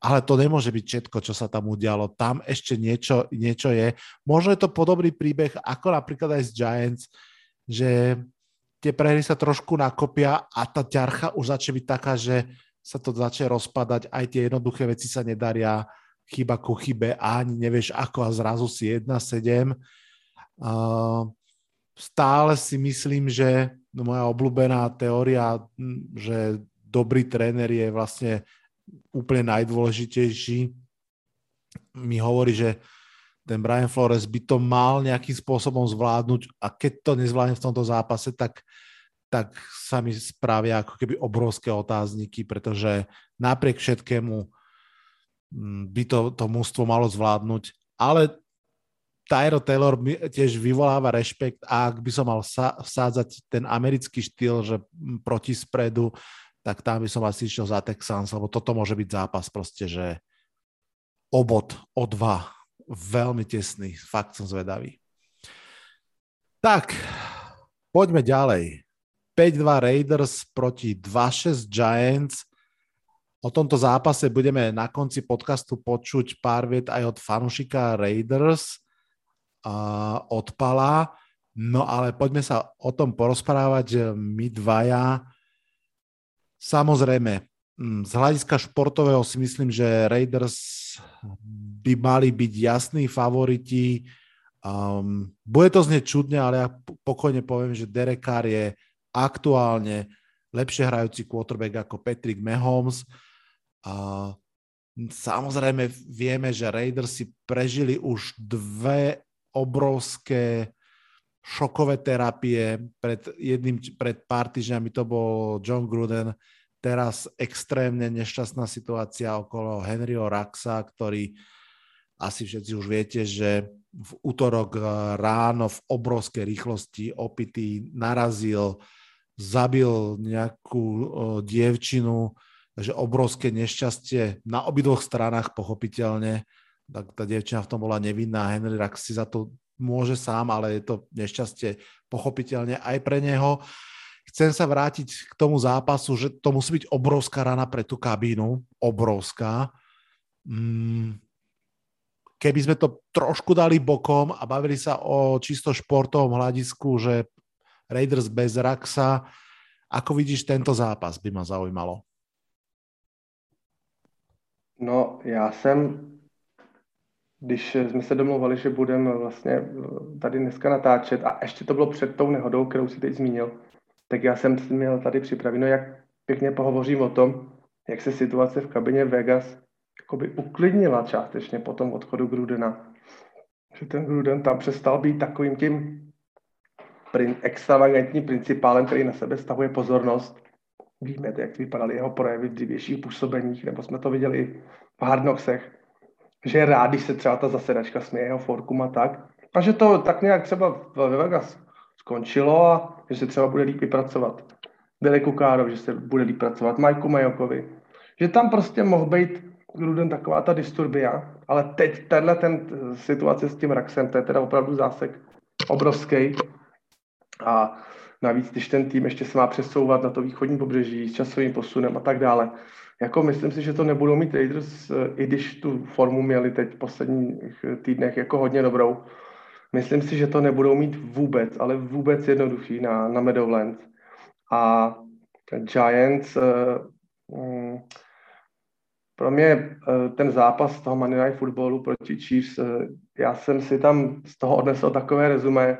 Ale to nemôže byť všetko, čo sa tam udialo. Tam ešte niečo, niečo je. Možno je to podobný príbeh, ako napríklad aj z Giants, že tie prehry sa trošku nakopia a tá ťarcha už začne byť taká, že sa to začne rozpadať, aj tie jednoduché veci sa nedaria, chyba ku chybe ani nevieš ako a zrazu si 1-7. Stále si myslím, že moja obľúbená teória, že dobrý tréner je vlastne úplne najdôležitejší, mi hovorí, že ten Brian Flores by to mal nejakým spôsobom zvládnuť a keď to nezvládne v tomto zápase, tak tak sa mi spravia ako keby obrovské otázniky, pretože napriek všetkému by to, to mústvo malo zvládnuť, ale Tyro Taylor tiež vyvoláva rešpekt a ak by som mal vsádzať ten americký štýl, že proti spredu, tak tam by som asi išiel za Texans, lebo toto môže byť zápas proste, že obod o dva, veľmi tesný, fakt som zvedavý. Tak, poďme ďalej. 5-2 Raiders proti 2-6 Giants. O tomto zápase budeme na konci podcastu počuť pár viet aj od fanušika Raiders, a od Pala. No ale poďme sa o tom porozprávať my dvaja. Samozrejme, mm, z hľadiska športového si myslím, že Raiders by mali byť jasní favoriti. Um, bude to znieť čudne, ale ja pokojne poviem, že Derek Carr je aktuálne lepšie hrajúci quarterback ako Patrick Mahomes. Uh, samozrejme vieme, že Raiders si prežili už dve obrovské šokové terapie. Pred, jedným, pred pár týždňami to bol John Gruden, teraz extrémne nešťastná situácia okolo Henryho Raxa, ktorý asi všetci už viete, že v útorok ráno v obrovskej rýchlosti opitý narazil, zabil nejakú dievčinu, takže obrovské nešťastie na obidvoch stranách pochopiteľne. Tak tá dievčina v tom bola nevinná, Henry Rax si za to môže sám, ale je to nešťastie pochopiteľne aj pre neho. Chcem sa vrátiť k tomu zápasu, že to musí byť obrovská rana pre tú kabínu, obrovská. Mm, keby sme to trošku dali bokom a bavili sa o čisto športovom hľadisku, že Raiders bez Raxa, ako vidíš tento zápas, by ma zaujímalo. No, já jsem když jsme se domluvali, že budeme vlastně tady dneska natáčet a ještě to bylo před tou nehodou, kterou si teď zmínil, tak já jsem měl tady připraveno, jak pěkně pohovořím o tom, jak se situace v kabině Vegas jakoby uklidnila částečně po tom odchodu Grudena. Že ten Gruden tam přestal být takovým tím prin, extravagantním principálem, který na sebe stahuje pozornost. Víme, jak vypadaly jeho projevy v dřívějších působeních, nebo jsme to viděli v Hardnoxech že rád, když se třeba ta zasedačka směje jeho forkum a tak. A že to tak nějak třeba ve Vegas skončilo a že se třeba bude líp vypracovat. Billy Kukárovi, že se bude líp pracovat, Majku Majokovi. Že tam prostě mohl být Gruden taková ta disturbia, ale teď tenhle ten situace s tím Raxem, to je teda opravdu zásek obrovský. A navíc, když ten tým ještě se má přesouvat na to východní pobřeží s časovým posunem a tak dále, jako myslím si, že to nebudou mít Raiders, eh, i když tu formu měli teď v posledních týdnech jako hodně dobrou. Myslím si, že to nebudou mít vůbec, ale vůbec jednoduchý na, na Meadowlands. A Giants, um, pro mě eh, ten zápas toho Monday Night Footballu proti Chiefs, já jsem si tam z toho odnesl takové rezume,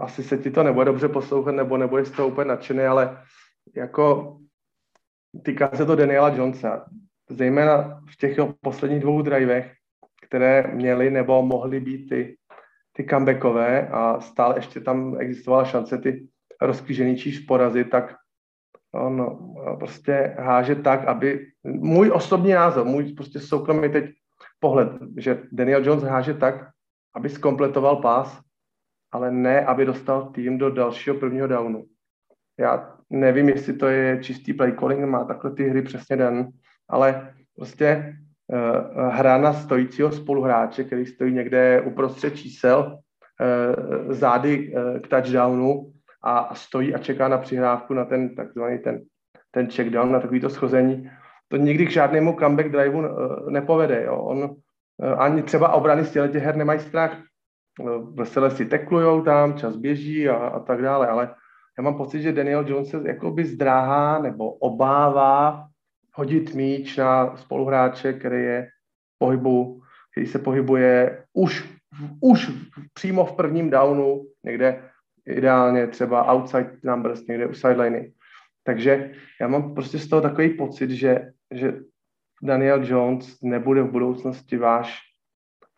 asi se ti to nebude dobře poslouchat, nebo nebudeš z toho úplně nadšený, ale jako týká se to Daniela Jonesa, zejména v těch posledních dvou drivech, které měly nebo mohly být ty, ty comebackové a stále ještě tam existovala šance ty rozkřížený číž porazit, tak on prostě háže tak, aby, můj osobní názor, můj prostě soukromý teď pohled, že Daniel Jones háže tak, aby skompletoval pás, ale ne, aby dostal tým do dalšího prvního downu. Já nevím, jestli to je čistý play calling, má takhle ty hry přesně den, ale prostě uh, hra na stojícího spoluhráče, který stojí někde uprostřed čísel, uh, zády uh, k touchdownu a, a stojí a čeká na přihrávku na ten takzvaný ten, ten checkdown, na takovýto schození, to nikdy k žádnému comeback driveu nepovede. Jo. On, ani třeba obrany z těch her nemají strach. Vesele si teklujou tam, čas běží a, a tak dále, ale já mám pocit, že Daniel Jones se jakoby zdráhá nebo obává hodit míč na spoluhráče, který je pohybu, který se pohybuje už, už přímo v prvním downu, někde ideálně třeba outside numbers, někde u sideliny. Takže já mám prostě z toho takový pocit, že, že Daniel Jones nebude v budoucnosti váš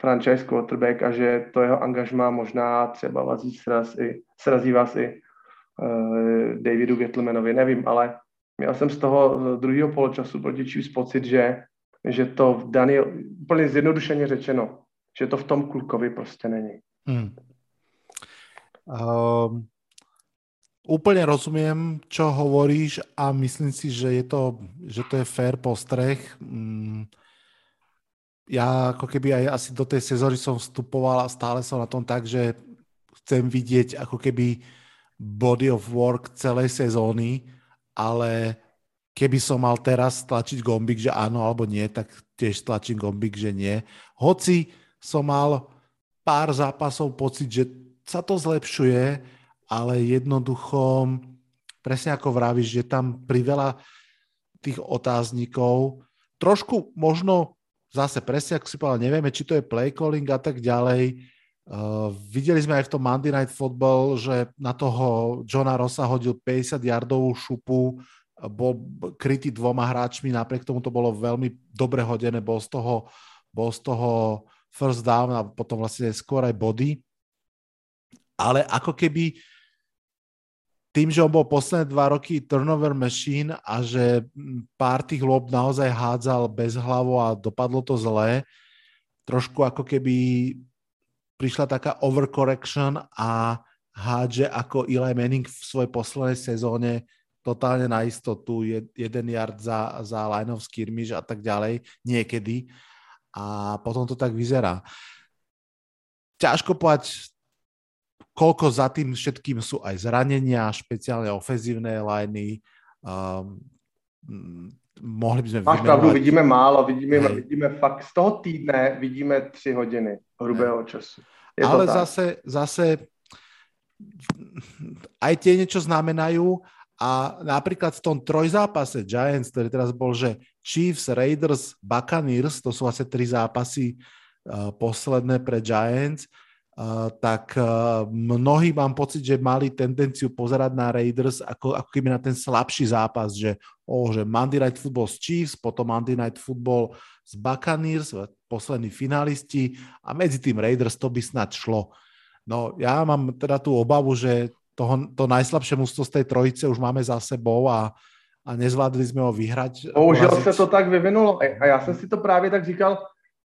franchise quarterback a že to jeho angažmá možná třeba vás sraz srazí vás i Davidu Gettlemanovi, nevím, ale měl jsem z toho druhého poločasu proti Chiefs pocit, že, že to v Daniel, úplně zjednodušeně řečeno, že to v tom klukovi prostě není. Hmm. Um, úplne rozumiem, čo hovoríš a myslím si, že je to, že to je fair postreh. Um, ja ako keby aj asi do tej sezóny som vstupoval a stále som na tom tak, že chcem vidieť ako keby body of work celej sezóny, ale keby som mal teraz tlačiť gombik, že áno alebo nie, tak tiež tlačím gombik, že nie. Hoci som mal pár zápasov pocit, že sa to zlepšuje, ale jednoducho, presne ako vravíš, že tam priveľa tých otáznikov, trošku možno zase presne, ako si povedal, nevieme, či to je play calling a tak ďalej. Uh, videli sme aj v tom Monday Night Football, že na toho Johna Rossa hodil 50 yardovú šupu, bol krytý dvoma hráčmi, napriek tomu to bolo veľmi dobre hodené, bol z toho, bol z toho first down a potom vlastne skôr aj body. Ale ako keby tým, že on bol posledné dva roky turnover machine a že pár tých lob naozaj hádzal bez hlavu a dopadlo to zlé, trošku ako keby prišla taká overcorrection a hádže ako Eli Manning v svojej poslednej sezóne totálne na istotu, jeden yard za, za line of skirmish a tak ďalej, niekedy. A potom to tak vyzerá. Ťažko povedať, koľko za tým všetkým sú aj zranenia, špeciálne ofenzívne liney. Um, mohli by sme Máš pravdu, vidíme málo, vidíme, vidíme fakt z toho týdne vidíme 3 hodiny hrubého času. Je Ale zase, zase aj tie niečo znamenajú a napríklad v tom trojzápase Giants, ktorý teraz bol, že Chiefs, Raiders, Buccaneers, to sú asi tri zápasy uh, posledné pre Giants, tak mnohí mám pocit, že mali tendenciu pozerať na Raiders ako, ako keby na ten slabší zápas, že, oh, že Monday Night Football s Chiefs, potom Monday Night Football s Buccaneers, poslední finalisti a medzi tým Raiders to by snad šlo. No ja mám teda tú obavu, že toho, to najslabšie mústvo z tej trojice už máme za sebou a, a nezvládli sme ho vyhrať. Bohužel se to tak vyvinulo a já jsem si to právě tak říkal,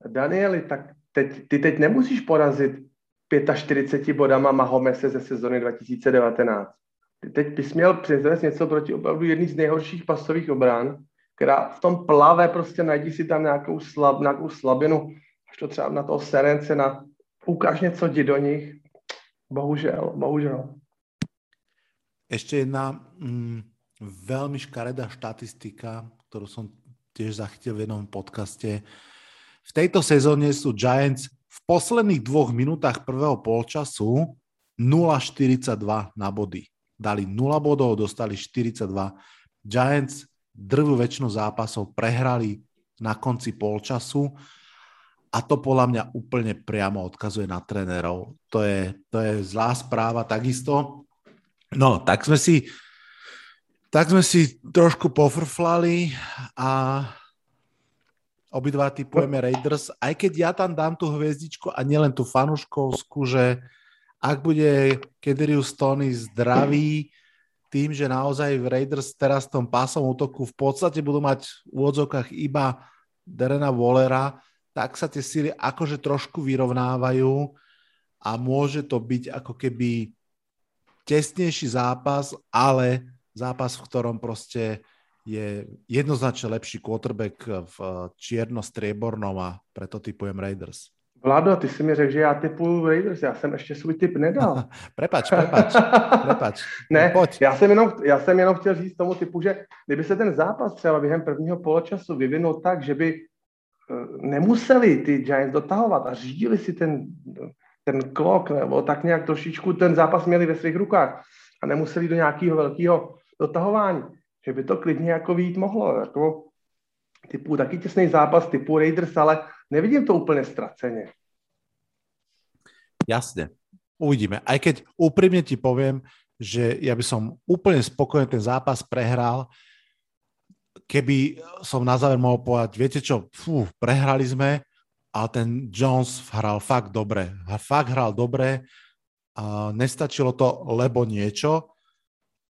Danieli, tak teď, ty teď nemusíš porazit 45 bodama Mahomese ze sezony 2019. Ty teď bys měl přizvést něco proti opravdu jedný z nejhorších pasových obrán, která v tom plave, prostě najdi si tam nějakou, slab, nějakou slabinu, až to třeba na toho Serence, na ukáž něco, jdi do nich. Bohužel, bohužel. Ešte jedna mm, veľmi škaredá štatistika, ktorú som tiež zachytil v jednom podcaste. V tejto sezóne sú Giants v posledných dvoch minútach prvého polčasu 0,42 na body. Dali 0 bodov, dostali 42. Giants drvú väčšinu zápasov prehrali na konci polčasu a to podľa mňa úplne priamo odkazuje na trénerov. To je, to je zlá správa takisto. No, tak sme si tak sme si trošku pofrflali a obidva typujeme Raiders, aj keď ja tam dám tú hviezdičku a nielen tú fanuškovskú, že ak bude Kedrius Tony zdravý, tým, že naozaj v Raiders teraz v tom pásom útoku v podstate budú mať v úvodzovkách iba Derena Wallera, tak sa tie síly akože trošku vyrovnávajú a môže to byť ako keby tesnejší zápas, ale zápas, v ktorom proste je jednoznačne lepší quarterback v čierno-striebornom a preto typujem Raiders. Vlado, ty si mi řekl, že já typuju Raiders, já jsem ještě svůj typ nedal. prepač, prepač, prepač. ne, Poď. Já, jsem jenom, já jsem jenom chtěl říct tomu typu, že kdyby se ten zápas třeba během prvního poločasu vyvinul tak, že by eh, nemuseli ty Giants dotahovat a řídili si ten, ten klok, nebo tak nějak trošičku ten zápas měli ve svých rukách a nemuseli do nějakého velkého dotahování, že by to klidně jako vít mohlo. Jako typu taky těsný zápas typu Raiders, ale nevidím to úplně ztraceně. Jasne, uvidíme. Aj keď úprimne ti poviem, že ja by som úplne spokojne ten zápas prehral, keby som na záver mohol povedať, viete čo, fú, prehrali sme, ale ten Jones hral fakt dobre. Fakt hral dobre, a nestačilo to, lebo niečo,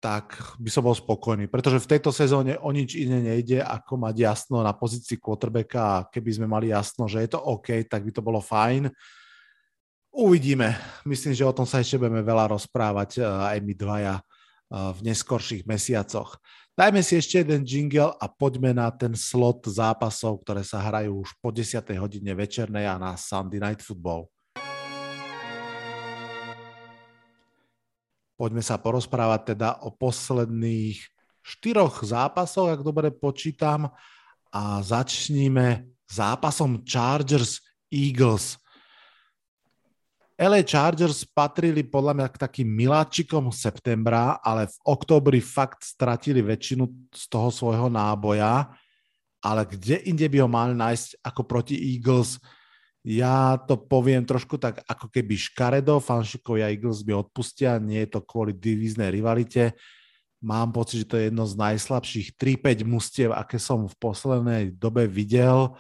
tak by som bol spokojný, pretože v tejto sezóne o nič iné nejde, ako mať jasno na pozícii quarterbacka a keby sme mali jasno, že je to OK, tak by to bolo fajn. Uvidíme. Myslím, že o tom sa ešte budeme veľa rozprávať eh, aj my dvaja eh, v neskorších mesiacoch. Dajme si ešte jeden jingle a poďme na ten slot zápasov, ktoré sa hrajú už po 10. hodine večernej a na Sunday Night Football. Poďme sa porozprávať teda o posledných štyroch zápasoch, ak dobre počítam. A začníme zápasom Chargers Eagles. LA Chargers patrili podľa mňa k takým miláčikom septembra, ale v oktobri fakt stratili väčšinu z toho svojho náboja, ale kde inde by ho mali nájsť ako proti Eagles, ja to poviem trošku tak ako keby škaredo, fanšikovia Eagles by odpustia, nie je to kvôli divíznej rivalite. Mám pocit, že to je jedno z najslabších 3-5 mustiev, aké som v poslednej dobe videl.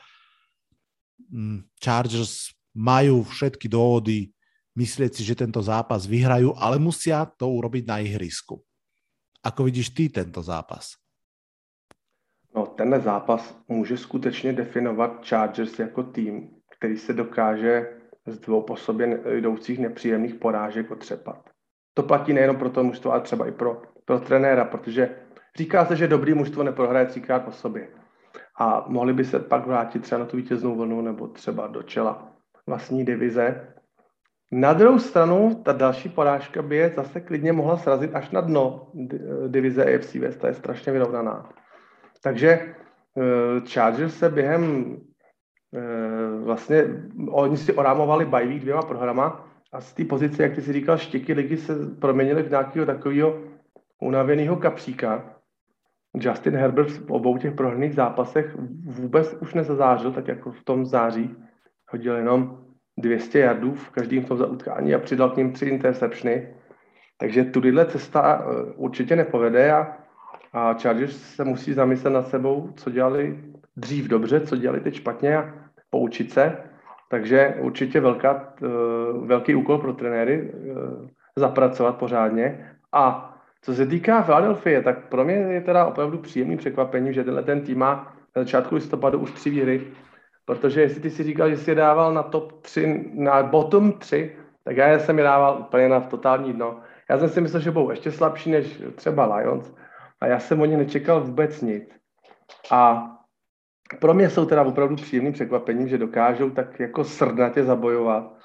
Mm, Chargers majú všetky dôvody myslieť si, že tento zápas vyhrajú, ale musia to urobiť na ihrisku. Ako vidíš ty tento zápas? No, tenhle zápas může skutečně definovat Chargers jako tým, který se dokáže z dvou po sobě jdoucích nepříjemných porážek otřepat. To platí nejenom pro to mužstvo, ale třeba i pro, pro trenéra, protože říká se, že dobrý mužstvo neprohraje třikrát po sobě. A mohli by se pak vrátit třeba na tu vítěznou vlnu nebo třeba do čela vlastní divize na druhou stranu, ta další porážka by je zase klidně mohla srazit až na dno divize AFC West, ta je strašně vyrovnaná. Takže uh, Chargers se během vlastně, oni si orámovali bajvík dvěma programa a z té pozice, jak ty si říkal, štěky ligy se proměnily v nějakého takového unaveného kapříka. Justin Herbert v obou těch prohraných zápasech vůbec už nezazářil, tak jako v tom září. Hodil jenom 200 jardů v každém tom utkání a přidal k ním tři interceptiony. Takže tudyhle cesta eh, určitě nepovede a, a Chargers se musí zamyslet nad sebou, co dělali dřív dobře, co dělali teď špatně a poučit se. Takže určitě velká, eh, velký úkol pro trenéry eh, zapracovat pořádně. A co se týká Philadelphia, tak pro mě je teda opravdu příjemný překvapení, že tenhle ten tým má na začátku listopadu už tři výhry Protože jestli ty si říkal, že jsi je dával na top 3, na bottom 3, tak já jsem je dával úplně na totální dno. Já jsem si myslel, že budou ještě slabší než třeba Lions a já jsem o ně nečekal vůbec nic. A pro mě jsou teda opravdu příjemným překvapením, že dokážou tak jako srdnatě zabojovat.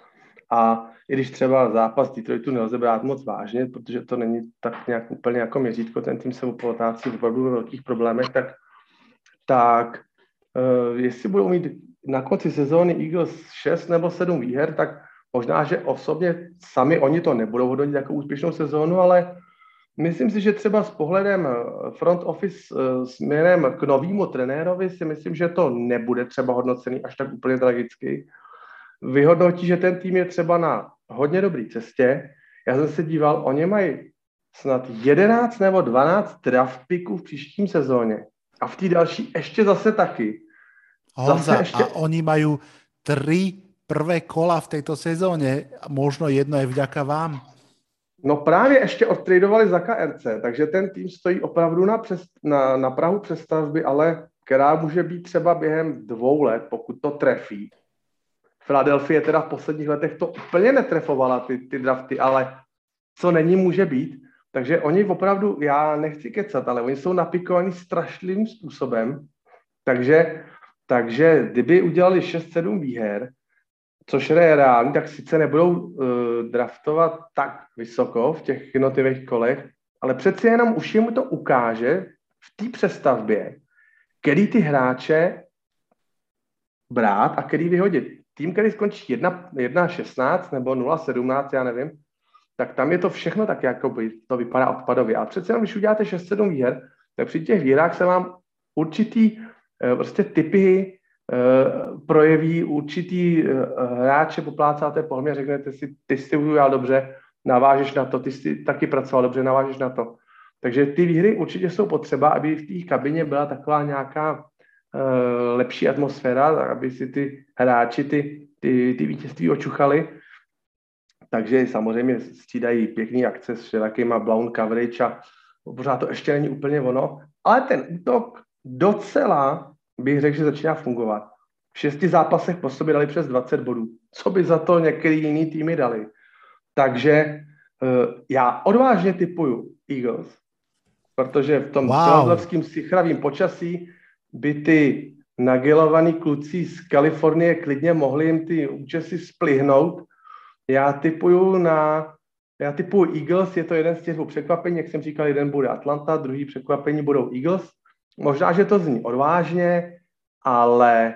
A i když třeba zápas Detroitu nelze brát moc vážně, protože to není tak nějak úplně jako měřítko, ten tým se potácí opravdu ve velkých problémech, tak, tak uh, jestli budou mít na konci sezóny Eagles 6 nebo 7 výher, tak možná, že osobně sami oni to nebudou hodnotit jako úspěšnou sezónu, ale myslím si, že třeba s pohledem eh, front office eh, směrem k novému trenérovi si myslím, že to nebude třeba hodnocený až tak úplně tragicky. Vyhodnotí, že ten tým je třeba na hodně dobré cestě. Já jsem se díval, oni mají snad 11 nebo 12 draft picků v příštím sezóně. A v té další ještě zase taky. Honza, ešte... a oni majú tri prvé kola v tejto sezóne, možno jedno je vďaka vám. No právě ještě odtradovali za KRC, takže ten tým stojí opravdu na, přes, na, na Prahu přestavby, ale která může být třeba během dvou let, pokud to trefí. Philadelphia teda v posledních letech to úplně netrefovala, ty, ty drafty, ale co není, může být. Takže oni opravdu, já nechci kecat, ale oni jsou napikovaní strašným způsobem, takže takže kdyby udělali 6-7 výher, což je reálný, tak sice nebudou uh, draftovat tak vysoko v těch jednotlivých kolech, ale přeci jenom už jim to ukáže v té přestavbě, který ty hráče brát a který vyhodit. Tým, který skončí 1-16 nebo 0-17, já nevím, tak tam je to všechno tak, jako by to vypadá odpadově. A přece jenom, když uděláte 6-7 výher, tak při těch výhrách se vám určitý Eh, prostě typy projeví určitý eh, hráče, poplácáte po a řeknete si, ty jsi udělal dobře, navážeš na to, ty jsi taky pracoval dobře, navážeš na to. Takže ty výhry určitě jsou potřeba, aby v té kabině byla taková nějaká uh, lepší atmosféra, aby si ty hráči ty, ty, ty vítězství očuchali. Takže samozřejmě střídají pěkný akce s všelakýma blown coverage a pořád to ještě není úplně ono. Ale ten útok docela bych řekl, že začíná fungovat. V šesti zápasech po sobě dali přes 20 bodů. Co by za to některý jiný týmy dali? Takže uh, já odvážně typuju Eagles, protože v tom wow. sichravým počasí by ty nagelovaný kluci z Kalifornie klidně mohli jim ty účesy splihnout. Já typuju na já typuju Eagles, je to jeden z těch dvou překvapení, jak jsem říkal, jeden bude Atlanta, druhý překvapení budou Eagles. Možná, že to zní odvážně, ale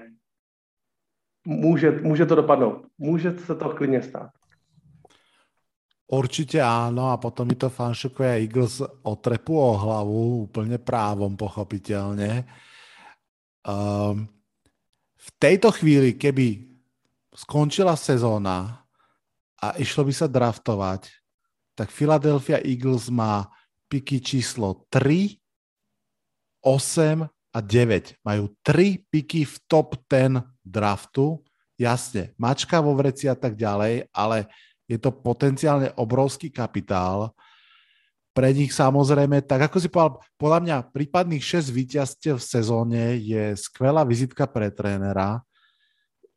může, může to dopadnout. Může se to klidně stát. Určite áno a potom mi to fanšukovia Eagles otrepu o hlavu úplne právom, pochopiteľne. Um, v tejto chvíli, keby skončila sezóna a išlo by sa draftovať, tak Philadelphia Eagles má piky číslo 3, 8 a 9. Majú 3 piky v top 10 draftu. Jasne, mačka vo vreci a tak ďalej, ale je to potenciálne obrovský kapitál. Pre nich samozrejme, tak ako si povedal, podľa mňa prípadných 6 víťazstiev v sezóne je skvelá vizitka pre trénera.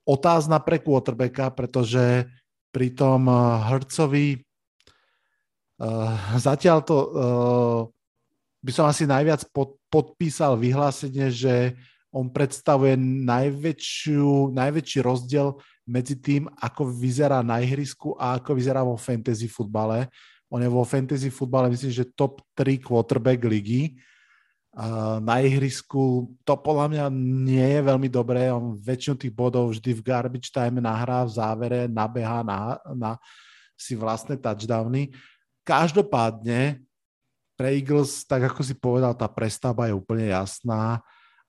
Otázna pre quarterbacka, pretože pri tom eh, Hercovi uh, zatiaľ to uh, by som asi najviac pod, podpísal vyhlásenie, že on predstavuje najväčšiu, najväčší rozdiel medzi tým, ako vyzerá na ihrisku a ako vyzerá vo fantasy futbale. On je vo fantasy futbale, myslím, že top 3 quarterback ligy. Na ihrisku to podľa mňa nie je veľmi dobré. On väčšinu tých bodov vždy v garbage time nahrá v závere, nabeha na, na si vlastné touchdowny. Každopádne pre Eagles, tak ako si povedal, tá prestavba je úplne jasná.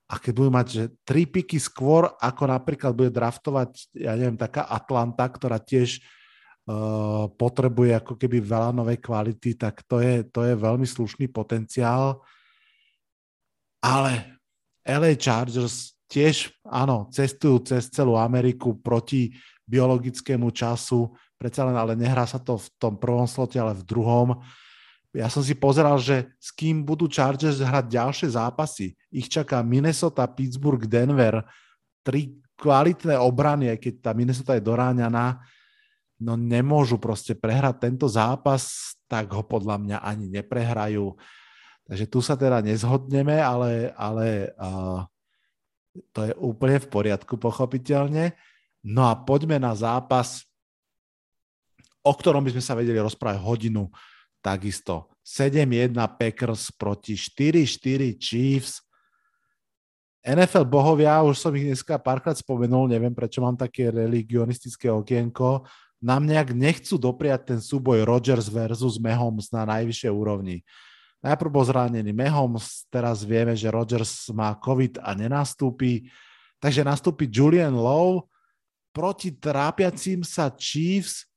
A keď budú mať že tri piky skôr, ako napríklad bude draftovať, ja neviem, taká Atlanta, ktorá tiež uh, potrebuje ako keby veľa novej kvality, tak to je, to je veľmi slušný potenciál. Ale LA Chargers tiež, áno, cestujú cez celú Ameriku proti biologickému času, predsa len ale nehrá sa to v tom prvom slote, ale v druhom ja som si pozeral, že s kým budú Chargers hrať ďalšie zápasy. Ich čaká Minnesota, Pittsburgh, Denver, tri kvalitné obrany, aj keď tá Minnesota je doráňaná, no nemôžu proste prehrať tento zápas, tak ho podľa mňa ani neprehrajú. Takže tu sa teda nezhodneme, ale, ale uh, to je úplne v poriadku, pochopiteľne. No a poďme na zápas, o ktorom by sme sa vedeli rozprávať hodinu takisto 7-1 Packers proti 4-4 Chiefs. NFL bohovia, už som ich dneska párkrát spomenul, neviem prečo mám také religionistické okienko, nám nejak nechcú dopriať ten súboj Rodgers versus Mahomes na najvyššej úrovni. Najprv bol zranený Mahomes, teraz vieme, že Rodgers má COVID a nenastúpi, takže nastúpi Julian Lowe proti trápiacím sa Chiefs,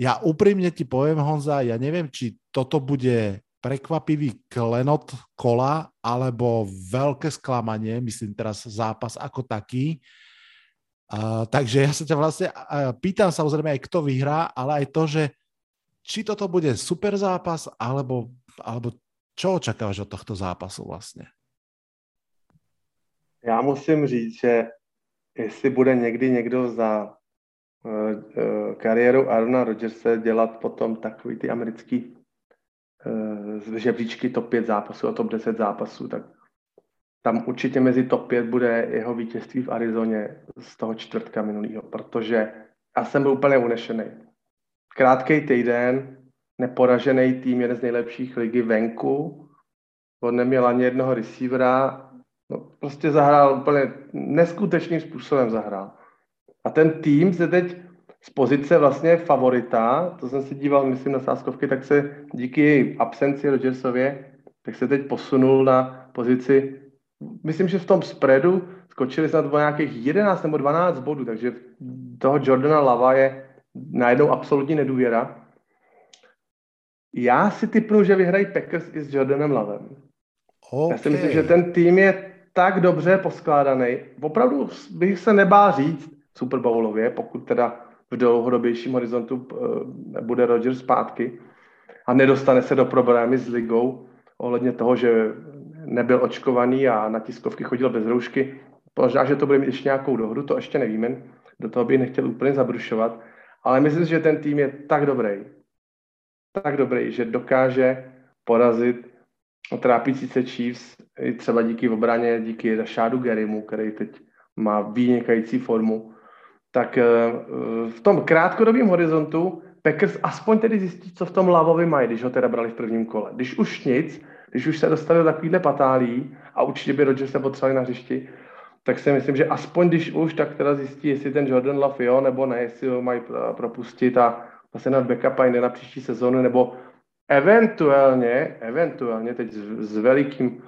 ja úprimne ti poviem, Honza, ja neviem, či toto bude prekvapivý klenot kola alebo veľké sklamanie, myslím teraz zápas ako taký. Uh, takže ja sa ťa vlastne uh, pýtam samozrejme aj kto vyhrá, ale aj to, že či toto bude super zápas, alebo, alebo čo očakávaš od tohto zápasu vlastně? Já musím říct, že jestli bude někdy někdo za kariéru Arona Rodgerse dělat potom takový ty americký uh, žebříčky top 5 zápasů a top 10 zápasů, tak tam určitě mezi top 5 bude jeho vítězství v Arizoně z toho čtvrtka minulého, protože já jsem byl úplně unešený. Krátký týden, neporažený tým, jeden z nejlepších ligy venku, on neměl ani jednoho receivera, no, prostě zahrál úplně neskutečným způsobem zahrál. A ten tým se teď z pozice vlastně favorita, to jsem si díval, myslím, na sáskovky, tak se díky absenci Rodgersově, tak se teď posunul na pozici, myslím, že v tom spreadu skočili snad o nějakých 11 nebo 12 bodů, takže toho Jordana Lava je najednou absolutní nedůvěra. Já si typnu, že vyhrají Packers i s Jordanem Lavem. Okay. Já si myslím, že ten tým je tak dobře poskládaný. Opravdu bych se nebál říct, Super pokud teda v dlouhodobějším horizontu eh, bude Rodgers zpátky a nedostane se do problémy s ligou ohledně toho, že nebyl očkovaný a na tiskovky chodil bez roušky. Možná, že to bude mít ještě nějakou dohru, to ještě nevíme. Do toho bych nechtěl úplně zabrušovat. Ale myslím si, že ten tým je tak dobrý, tak dobrý, že dokáže porazit trápící se Chiefs i třeba díky obraně, díky Rashadu Gerimu, který teď má vynikající formu tak eh, v tom krátkodobém horizontu Packers aspoň tedy zjistí, co v tom Lavovi mají, když ho teda brali v prvním kole. Když už nic, když už se dostali do takovýhle patálí a určitě by Rodgers se potřebovali na hřišti, tak si myslím, že aspoň když už, tak teda zjistí, jestli ten Jordan Love jo, nebo ne, jestli ho mají propustit a vlastně na backupa jde na příští sezónu, nebo eventuálně, eventuálně teď s, s velikým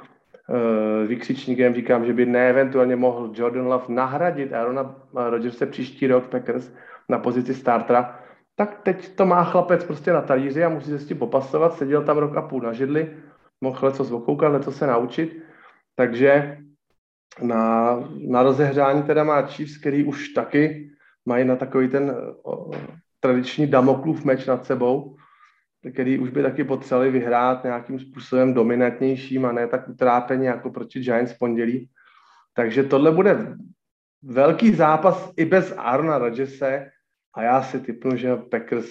vykřičníkem říkám, že by neeventuálně mohl Jordan Love nahradit Aarona Rodgerse příští rok Packers na pozici startera, tak teď to má chlapec prostě na talíři a musí se s tím popasovat. Seděl tam rok a půl na židli, mohl něco zvokoukat, něco se naučit. Takže na, na rozehřání teda má Chiefs, který už taky mají na takový ten o, tradiční Damoklův meč nad sebou, který už by taky potřebovali vyhrát nějakým způsobem dominantnějším a ne tak utrápeně jako proti Giants v pondělí. Takže tohle bude velký zápas i bez Arna Rodgerse a já si typnu, že Packers,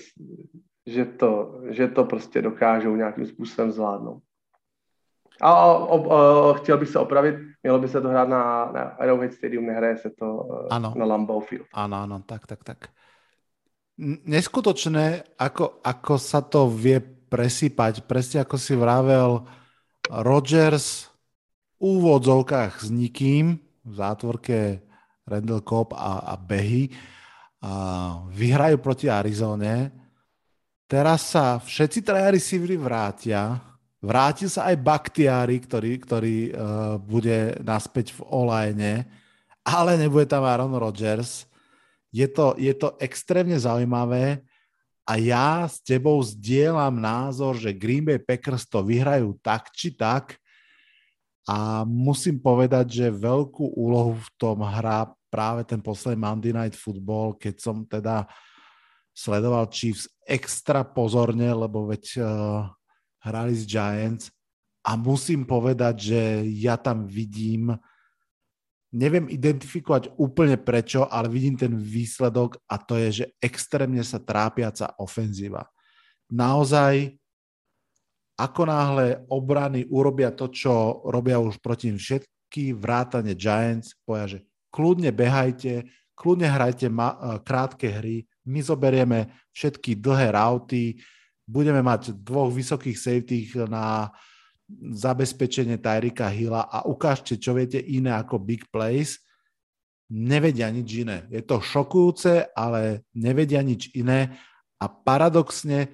že to, že to prostě dokážou nějakým způsobem zvládnout. A, a, a, chtěl bych se opravit, mělo by se to hrát na, na Arrowhead Stadium, nehraje se to ano. na Lambeau Field. Áno, áno, tak, tak, tak. Neskutočné, ako, ako sa to vie presýpať. Presne ako si vravel, Rodgers v úvodzovkách s nikým, v zátvorke Randall Cobb a, a Behy, a vyhrajú proti Arizone. Teraz sa všetci traja receivery vrátia, Vrátil sa aj Baktiári, ktorý, ktorý uh, bude naspäť v olajne, ale nebude tam Aaron Rodgers. Je to, je to extrémne zaujímavé a ja s tebou zdieľam názor, že Green Bay Packers to vyhrajú tak či tak. A musím povedať, že veľkú úlohu v tom hrá práve ten posledný Monday Night Football, keď som teda sledoval Chiefs extra pozorne, lebo veď uh, hrali s Giants. A musím povedať, že ja tam vidím, neviem identifikovať úplne prečo, ale vidím ten výsledok a to je, že extrémne sa trápiaca ofenzíva. Naozaj, ako náhle obrany urobia to, čo robia už proti všetky vrátane Giants, povedia, že kľudne behajte, kľudne hrajte ma- krátke hry, my zoberieme všetky dlhé rauty, budeme mať dvoch vysokých safety na zabezpečenie Tyrika Hilla a ukážte, čo viete iné ako big plays, nevedia nič iné. Je to šokujúce, ale nevedia nič iné a paradoxne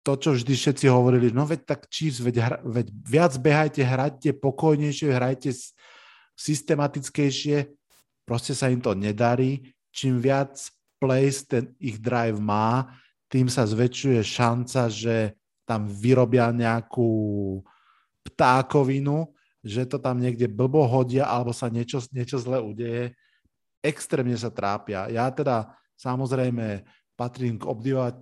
to, čo vždy všetci hovorili, no veď tak Chiefs, veď, hra, veď viac behajte, hrajte pokojnejšie, hrajte systematickejšie, proste sa im to nedarí. Čím viac plays ten ich drive má, tým sa zväčšuje šanca, že tam vyrobia nejakú ptákovinu, že to tam niekde blbo hodia alebo sa niečo, niečo zle udeje. Extrémne sa trápia. Ja teda samozrejme patrím k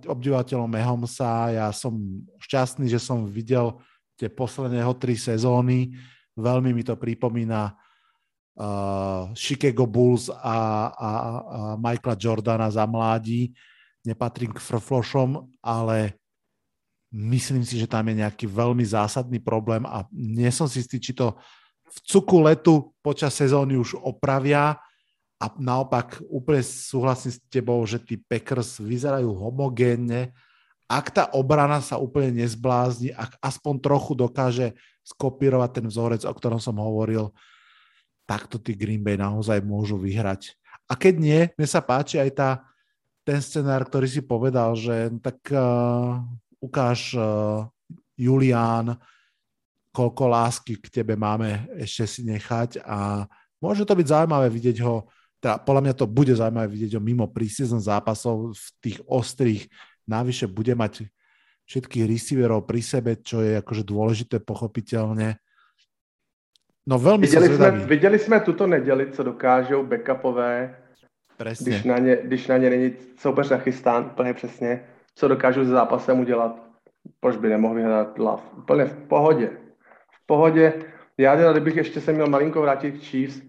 obdivateľom Mahomesa. Ja som šťastný, že som videl tie posledného tri sezóny. Veľmi mi to pripomína uh, Chicago Bulls a, a, a Michaela Jordana za mládí, nepatrím k frflošom, ale myslím si, že tam je nejaký veľmi zásadný problém a nie som si istý, či to v cuku letu počas sezóny už opravia a naopak úplne súhlasím s tebou, že tí Packers vyzerajú homogénne. Ak tá obrana sa úplne nezblázni, ak aspoň trochu dokáže skopírovať ten vzorec, o ktorom som hovoril, takto tí Green Bay naozaj môžu vyhrať. A keď nie, mne sa páči aj tá ten scenár, ktorý si povedal, že tak uh, ukáž uh, Julián, koľko lásky k tebe máme ešte si nechať a môže to byť zaujímavé vidieť ho, teda podľa mňa to bude zaujímavé vidieť ho mimo prísezon zápasov v tých ostrých, navyše bude mať všetkých receiverov pri sebe, čo je akože dôležité pochopiteľne. No veľmi viděli sme, viděli sme tuto nedeli, co dokážou backupové Presně. Když na ně, když na ně není soupeř nachystán úplně přesně, co dokážu s zápasem udělat. Proč by nemohl vyhrát Love? Úplně v pohodě. V pohodě. Já teda, kdybych ještě se měl malinko vrátit k Chiefs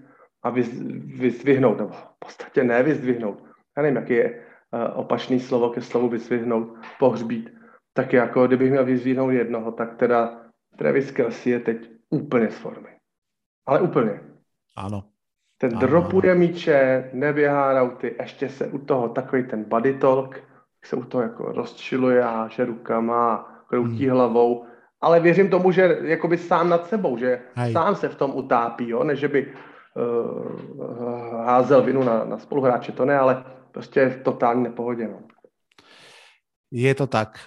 a vyzdvihnout, nebo v podstatě ne vyzdvihnout, já nevím, jaký je uh, opačný slovo ke slovu vyzdvihnout, pohřbít, tak jako kdybych měl vyzdvihnout jednoho, tak teda Travis Kelsey je teď úplně z formy. Ale úplně. Ano. Ten Aha. dropuje míče, neběhá rauty, ještě se u toho takový ten body talk, se u toho jako rozčiluje, háže rukama, kroutí hmm. hlavou, ale věřím tomu, že jakoby sám nad sebou, že Hej. sám se v tom utápí, jo? ne že by uh, házel vinu na, na spoluhráče, to ne, ale prostě je v totální nepohodě. No. Je to tak.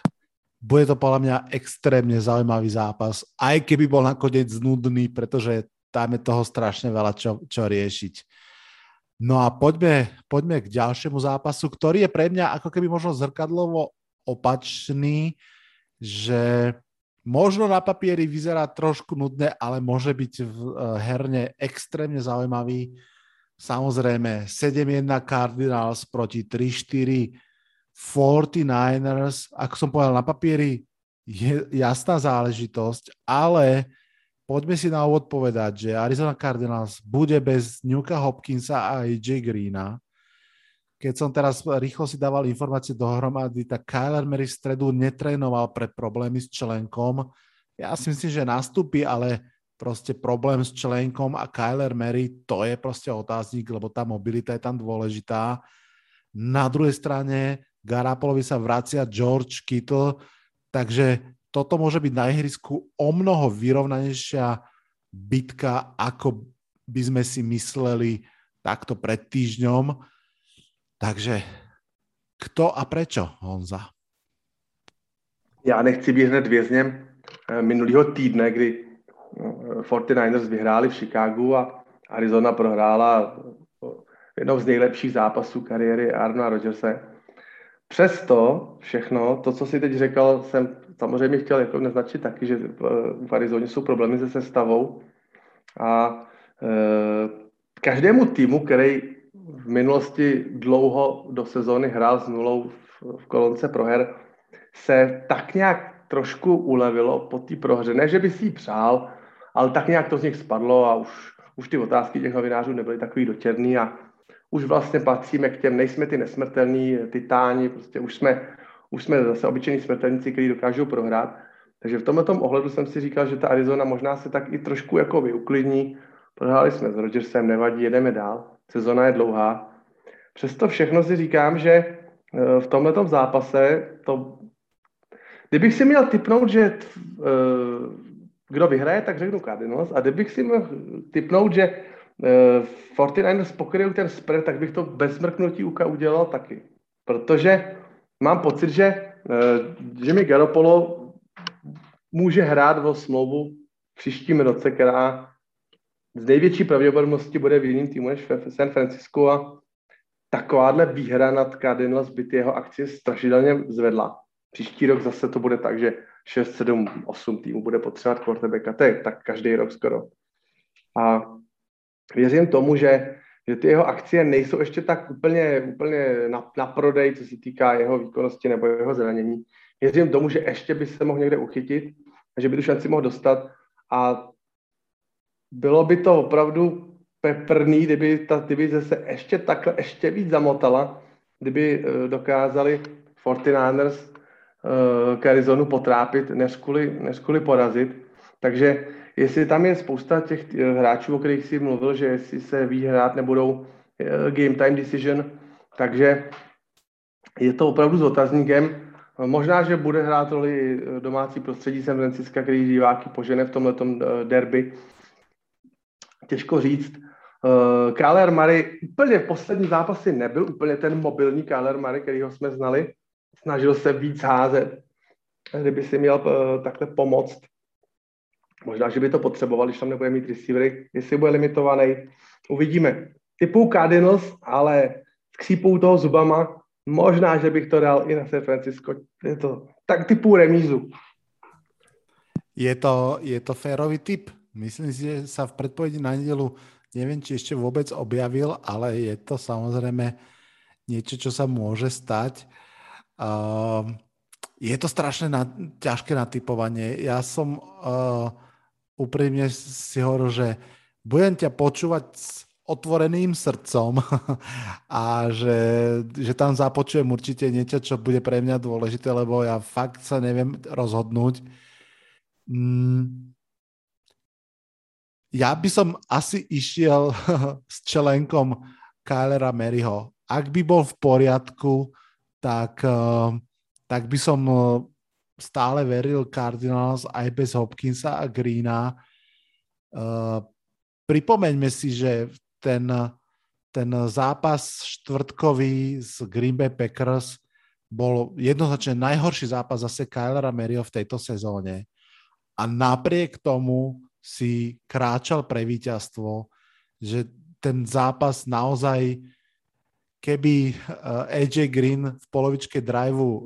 Bude to podľa mňa extrémne zaujímavý zápas, aj keby bol nakoniec nudný, pretože tam je toho strašne veľa čo, čo riešiť. No a poďme, poďme k ďalšiemu zápasu, ktorý je pre mňa ako keby možno zrkadlovo opačný, že možno na papieri vyzerá trošku nudné, ale môže byť v eh, herne extrémne zaujímavý. Samozrejme, 7-1 Cardinals proti 3-4 49ers, ako som povedal na papieri, je jasná záležitosť, ale poďme si na úvod povedať, že Arizona Cardinals bude bez Newka Hopkinsa a AJ Greena. Keď som teraz rýchlo si dával informácie dohromady, tak Kyler Murray v stredu netrénoval pre problémy s členkom. Ja si myslím, že nastúpi, ale proste problém s členkom a Kyler Murray, to je proste otáznik, lebo tá mobilita je tam dôležitá. Na druhej strane Garapolovi sa vracia George Kittle, takže toto môže byť na ihrisku o mnoho vyrovnanejšia bitka, ako by sme si mysleli takto pred týždňom. Takže kto a prečo, Honza? Já nechci být hned vězněm eh, minulého týdne, kdy 49ers eh, vyhráli v Chicagu a Arizona prohrála eh, jednou z nejlepších zápasů kariéry Arna Rodgerse. Přesto všechno, to, co si teď řekl, jsem samozřejmě chtěl jako naznačit taky, že v Arizoně jsou problémy se sestavou a e, každému týmu, který v minulosti dlouho do sezóny hrál s nulou v kolonce proher, se tak nějak trošku ulevilo po té prohře. Ne, že by si ji přál, ale tak nějak to z nich spadlo a už, už ty otázky těch novinářů nebyly takový dotěrný a už vlastně patříme k těm, nejsme ty nesmrtelní titáni, prostě už jsme, už jsme zase obyčejní smrtelníci, kteří dokážou prohrát. Takže v tomto ohledu jsem si říkal, že ta Arizona možná se tak i trošku jako vyuklidní. Prohráli jsme s Rodgersem, nevadí, jedeme dál. Sezona je dlouhá. Přesto všechno si říkám, že eh, v tomto zápase to... Kdybych si měl typnout, že eh, kdo vyhraje, tak řeknu Cardinals. A kdybych si měl typnout, že 49ers eh, pokryl ten spread, tak bych to bez mrknutí uka udělal taky. Protože mám pocit, že eh, Jimmy Garoppolo může hrát o smlouvu v příštím roce, která z největší pravděpodobnosti bude v jiným týmu než v San Francisco a takováhle výhra nad Cardinals by jeho akcie strašidelně zvedla. Příští rok zase to bude tak, že 6, 7, 8 týmů bude potřebovat quarterbacka, to tak každý rok skoro. A věřím tomu, že, že ty jeho akcie nejsou ještě tak úplně, úplně na, na prodej, co se týká jeho výkonnosti nebo jeho zranění. Věřím tomu, že ještě by se mohl někde uchytit, že by tu šanci mohl dostat a bylo by to opravdu peprný, kdyby ta divize se ještě takhle, ještě víc zamotala, kdyby uh, dokázali 49ers uh, Arizonu potrápit, než kvůli, než kvůli porazit. Takže jestli tam je spousta těch eh, hráčů, o kterých jsi mluvil, že jestli se ví hrát nebudou eh, game time decision, takže je to opravdu s otazníkem. Možná, že bude hrát roli eh, domácí prostředí San Francisco, který diváky požene v tomhle derby. Těžko říct. Kyler Murray úplně v posledním zápase nebyl úplně ten mobilní Kyler Murray, kterýho jsme znali. Snažil se víc házet. Kdyby si měl takhle pomoct, Možná, že by to potřeboval, když tam nebude mít receivery, jestli bude limitovaný. Uvidíme. Typu Cardinals, ale s křípou toho zubama, možná, že bych to dal i na San Francisco. Je to tak typu remízu. Je to, je to férový typ. Myslím si, že sa v predpovedi na nedelu neviem, či ešte vôbec objavil, ale je to samozrejme niečo, čo sa môže stať. Uh, je to strašne na, ťažké natypovanie. Ja som uh, úprimne si hovoril, že budem ťa počúvať s otvoreným srdcom a že, že tam započujem určite niečo, čo bude pre mňa dôležité, lebo ja fakt sa neviem rozhodnúť. Mm. Ja by som asi išiel s členkom Kylera Maryho. Ak by bol v poriadku, tak, eh, tak by som eh, stále veril Cardinals aj bez Hopkinsa a Greena. Uh, pripomeňme si, že ten, ten zápas štvrtkový z Green Bay Packers bol jednoznačne najhorší zápas zase Kylera Mario v tejto sezóne a napriek tomu si kráčal pre víťazstvo, že ten zápas naozaj, keby eh, AJ Green v polovičke driveu eh,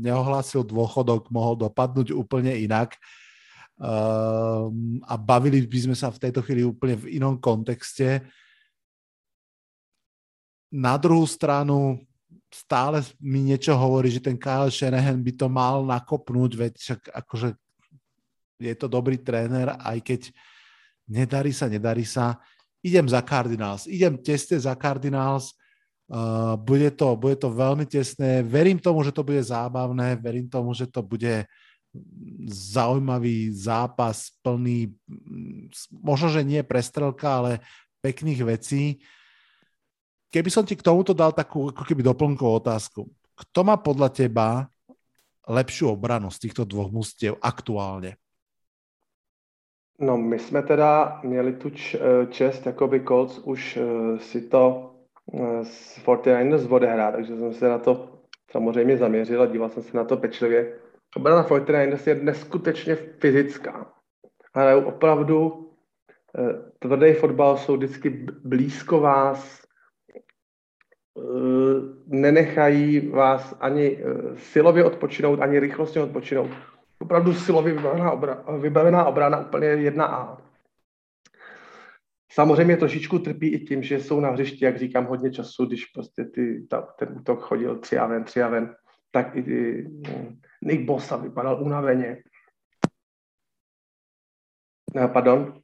neohlásil dôchodok, mohol dopadnúť úplne inak a bavili by sme sa v tejto chvíli úplne v inom kontexte. Na druhú stranu stále mi niečo hovorí, že ten Kyle Shanahan by to mal nakopnúť, veď však akože je to dobrý tréner, aj keď nedarí sa, nedarí sa. Idem za Cardinals, idem tesne za Cardinals, bude, to, bude to veľmi tesné, verím tomu, že to bude zábavné, verím tomu, že to bude zaujímavý zápas plný, možno, že nie prestrelka, ale pekných vecí. Keby som ti k tomuto dal takú ako keby doplnkovú otázku. Kto má podľa teba lepšiu obranu z týchto dvoch mustiev aktuálne? No, my jsme teda měli tu e, čest, by Colts už e, si to z e, 49ers odehrát, takže jsem se na to samozřejmě zaměřil a díval jsem se na to pečlivě. Obrana 49ers je neskutečně fyzická. Ale opravdu tvrdý fotbal jsou vždycky blízko vás, Eh, nenechají vás ani eh, silově odpočinout, ani rychlostně odpočinout. Opravdu silově vybavená, obra, vybavená obrana úplně jedna a Samozřejmě trošičku trpí i tím, že jsou na hřišti, jak říkám, hodně času, když prostě ty, ta, ten útok chodil tři a ven, tři a ven, tak i ty, hm, Nick Bosa vypadal unaveně. No, pardon.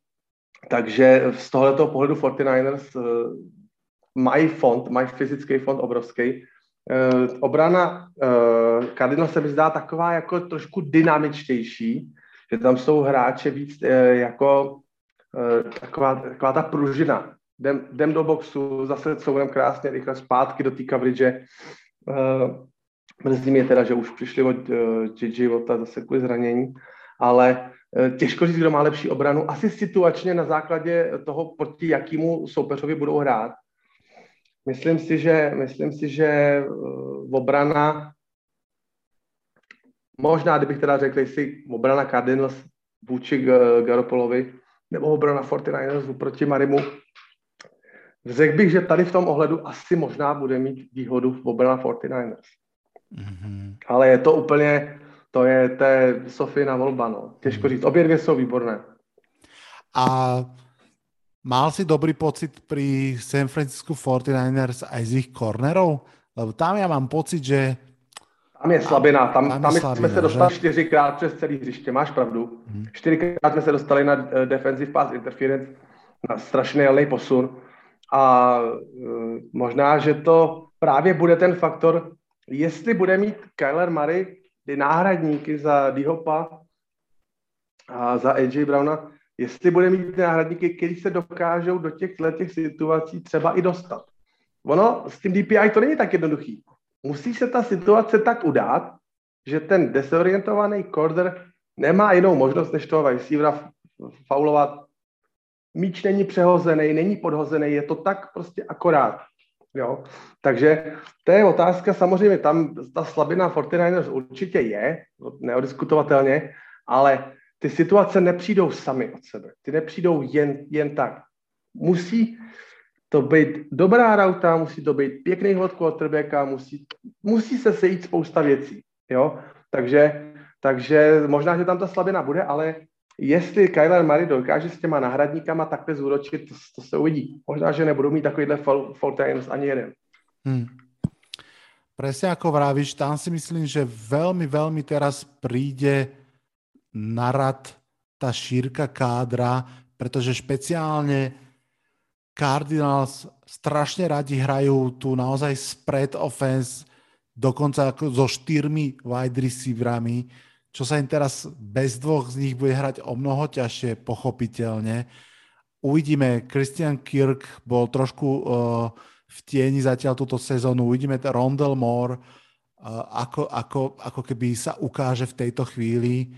Takže z tohoto pohledu 49ers mají fond, mají fyzický fond obrovský. Uh, obrana Cardinals se mi zdá taková jako trošku dynamičtější, že tam jsou hráče víc jako taková, taková ta pružina. Jdem, jdem do boxu, zase couvnem krásně rychle zpátky do té coverage. Uh, mrzí mě teda, že už přišli od JJ Vota zase kvůli zranění, ale těžko říct, kdo má lepší obranu. Asi situačně na základě toho, proti jakýmu soupeřovi budou hrát. Myslím si, že, myslím si, že eh, obrana, možná, kdybych teda řekl, jestli obrana Cardinals vůči Garopolovi, nebo obrana 49ers proti Marimu, řekl bych, že tady v tom ohledu asi možná bude mít výhodu v obrana 49ers. Mm-hmm. Ale je to úplně, to je, to je Sofina volba, no. Těžko mm-hmm. říct. Obě dvě jsou výborné. A Mal si dobrý pocit pri San Francisco 49ers aj z ich kornerov? Lebo tam ja mám pocit, že tam je slabina, tam, tam, tam slabina, jsme se dostali čtyřikrát přes celý hřiště, máš pravdu. Hmm. Čtyřikrát jsme se dostali na uh, defensive pass interference, na strašný jelný posun. A uh, možná, že to právě bude ten faktor, jestli bude mít Kyler Murray ty náhradníky za Dihopa a za AJ Browna, jestli bude mít náhradníky, kteří se dokážou do těch těch situací třeba i dostat. Ono s tím DPI to není tak jednoduchý. Musí se ta situace tak udát, že ten desorientovaný korder nemá jinou možnost, než toho receivera faulovat. Míč není přehozený, není podhozený, je to tak prostě akorát. Jo? Takže to je otázka, samozřejmě tam ta slabina 49ers určitě je, neodiskutovatelně, ale ty situace nepřijdou sami od sebe. Ty nepřijdou jen, jen tak. Musí to být dobrá rauta, musí to být pěkný hod quarterbacka, musí, musí se sejít spousta věcí. Jo? Takže, takže možná, že tam ta slabina bude, ale jestli Kyler Murray dokáže s těma náhradníkama takhle zúročit, to, to se uvidí. Možná, že nebudou mít takovýhle fall times ani jeden. Hmm. Presne ako vravíš, tam si myslím, že veľmi, veľmi teraz príde na rad tá šírka kádra, pretože špeciálne Cardinals strašne radi hrajú tu naozaj spread offense, dokonca ako so štyrmi wide receiverami, čo sa im teraz bez dvoch z nich bude hrať o mnoho ťažšie, pochopiteľne. Uvidíme, Christian Kirk bol trošku uh, v tieni zatiaľ túto sezónu, uvidíme Rondell Moore, uh, ako, ako, ako keby sa ukáže v tejto chvíli.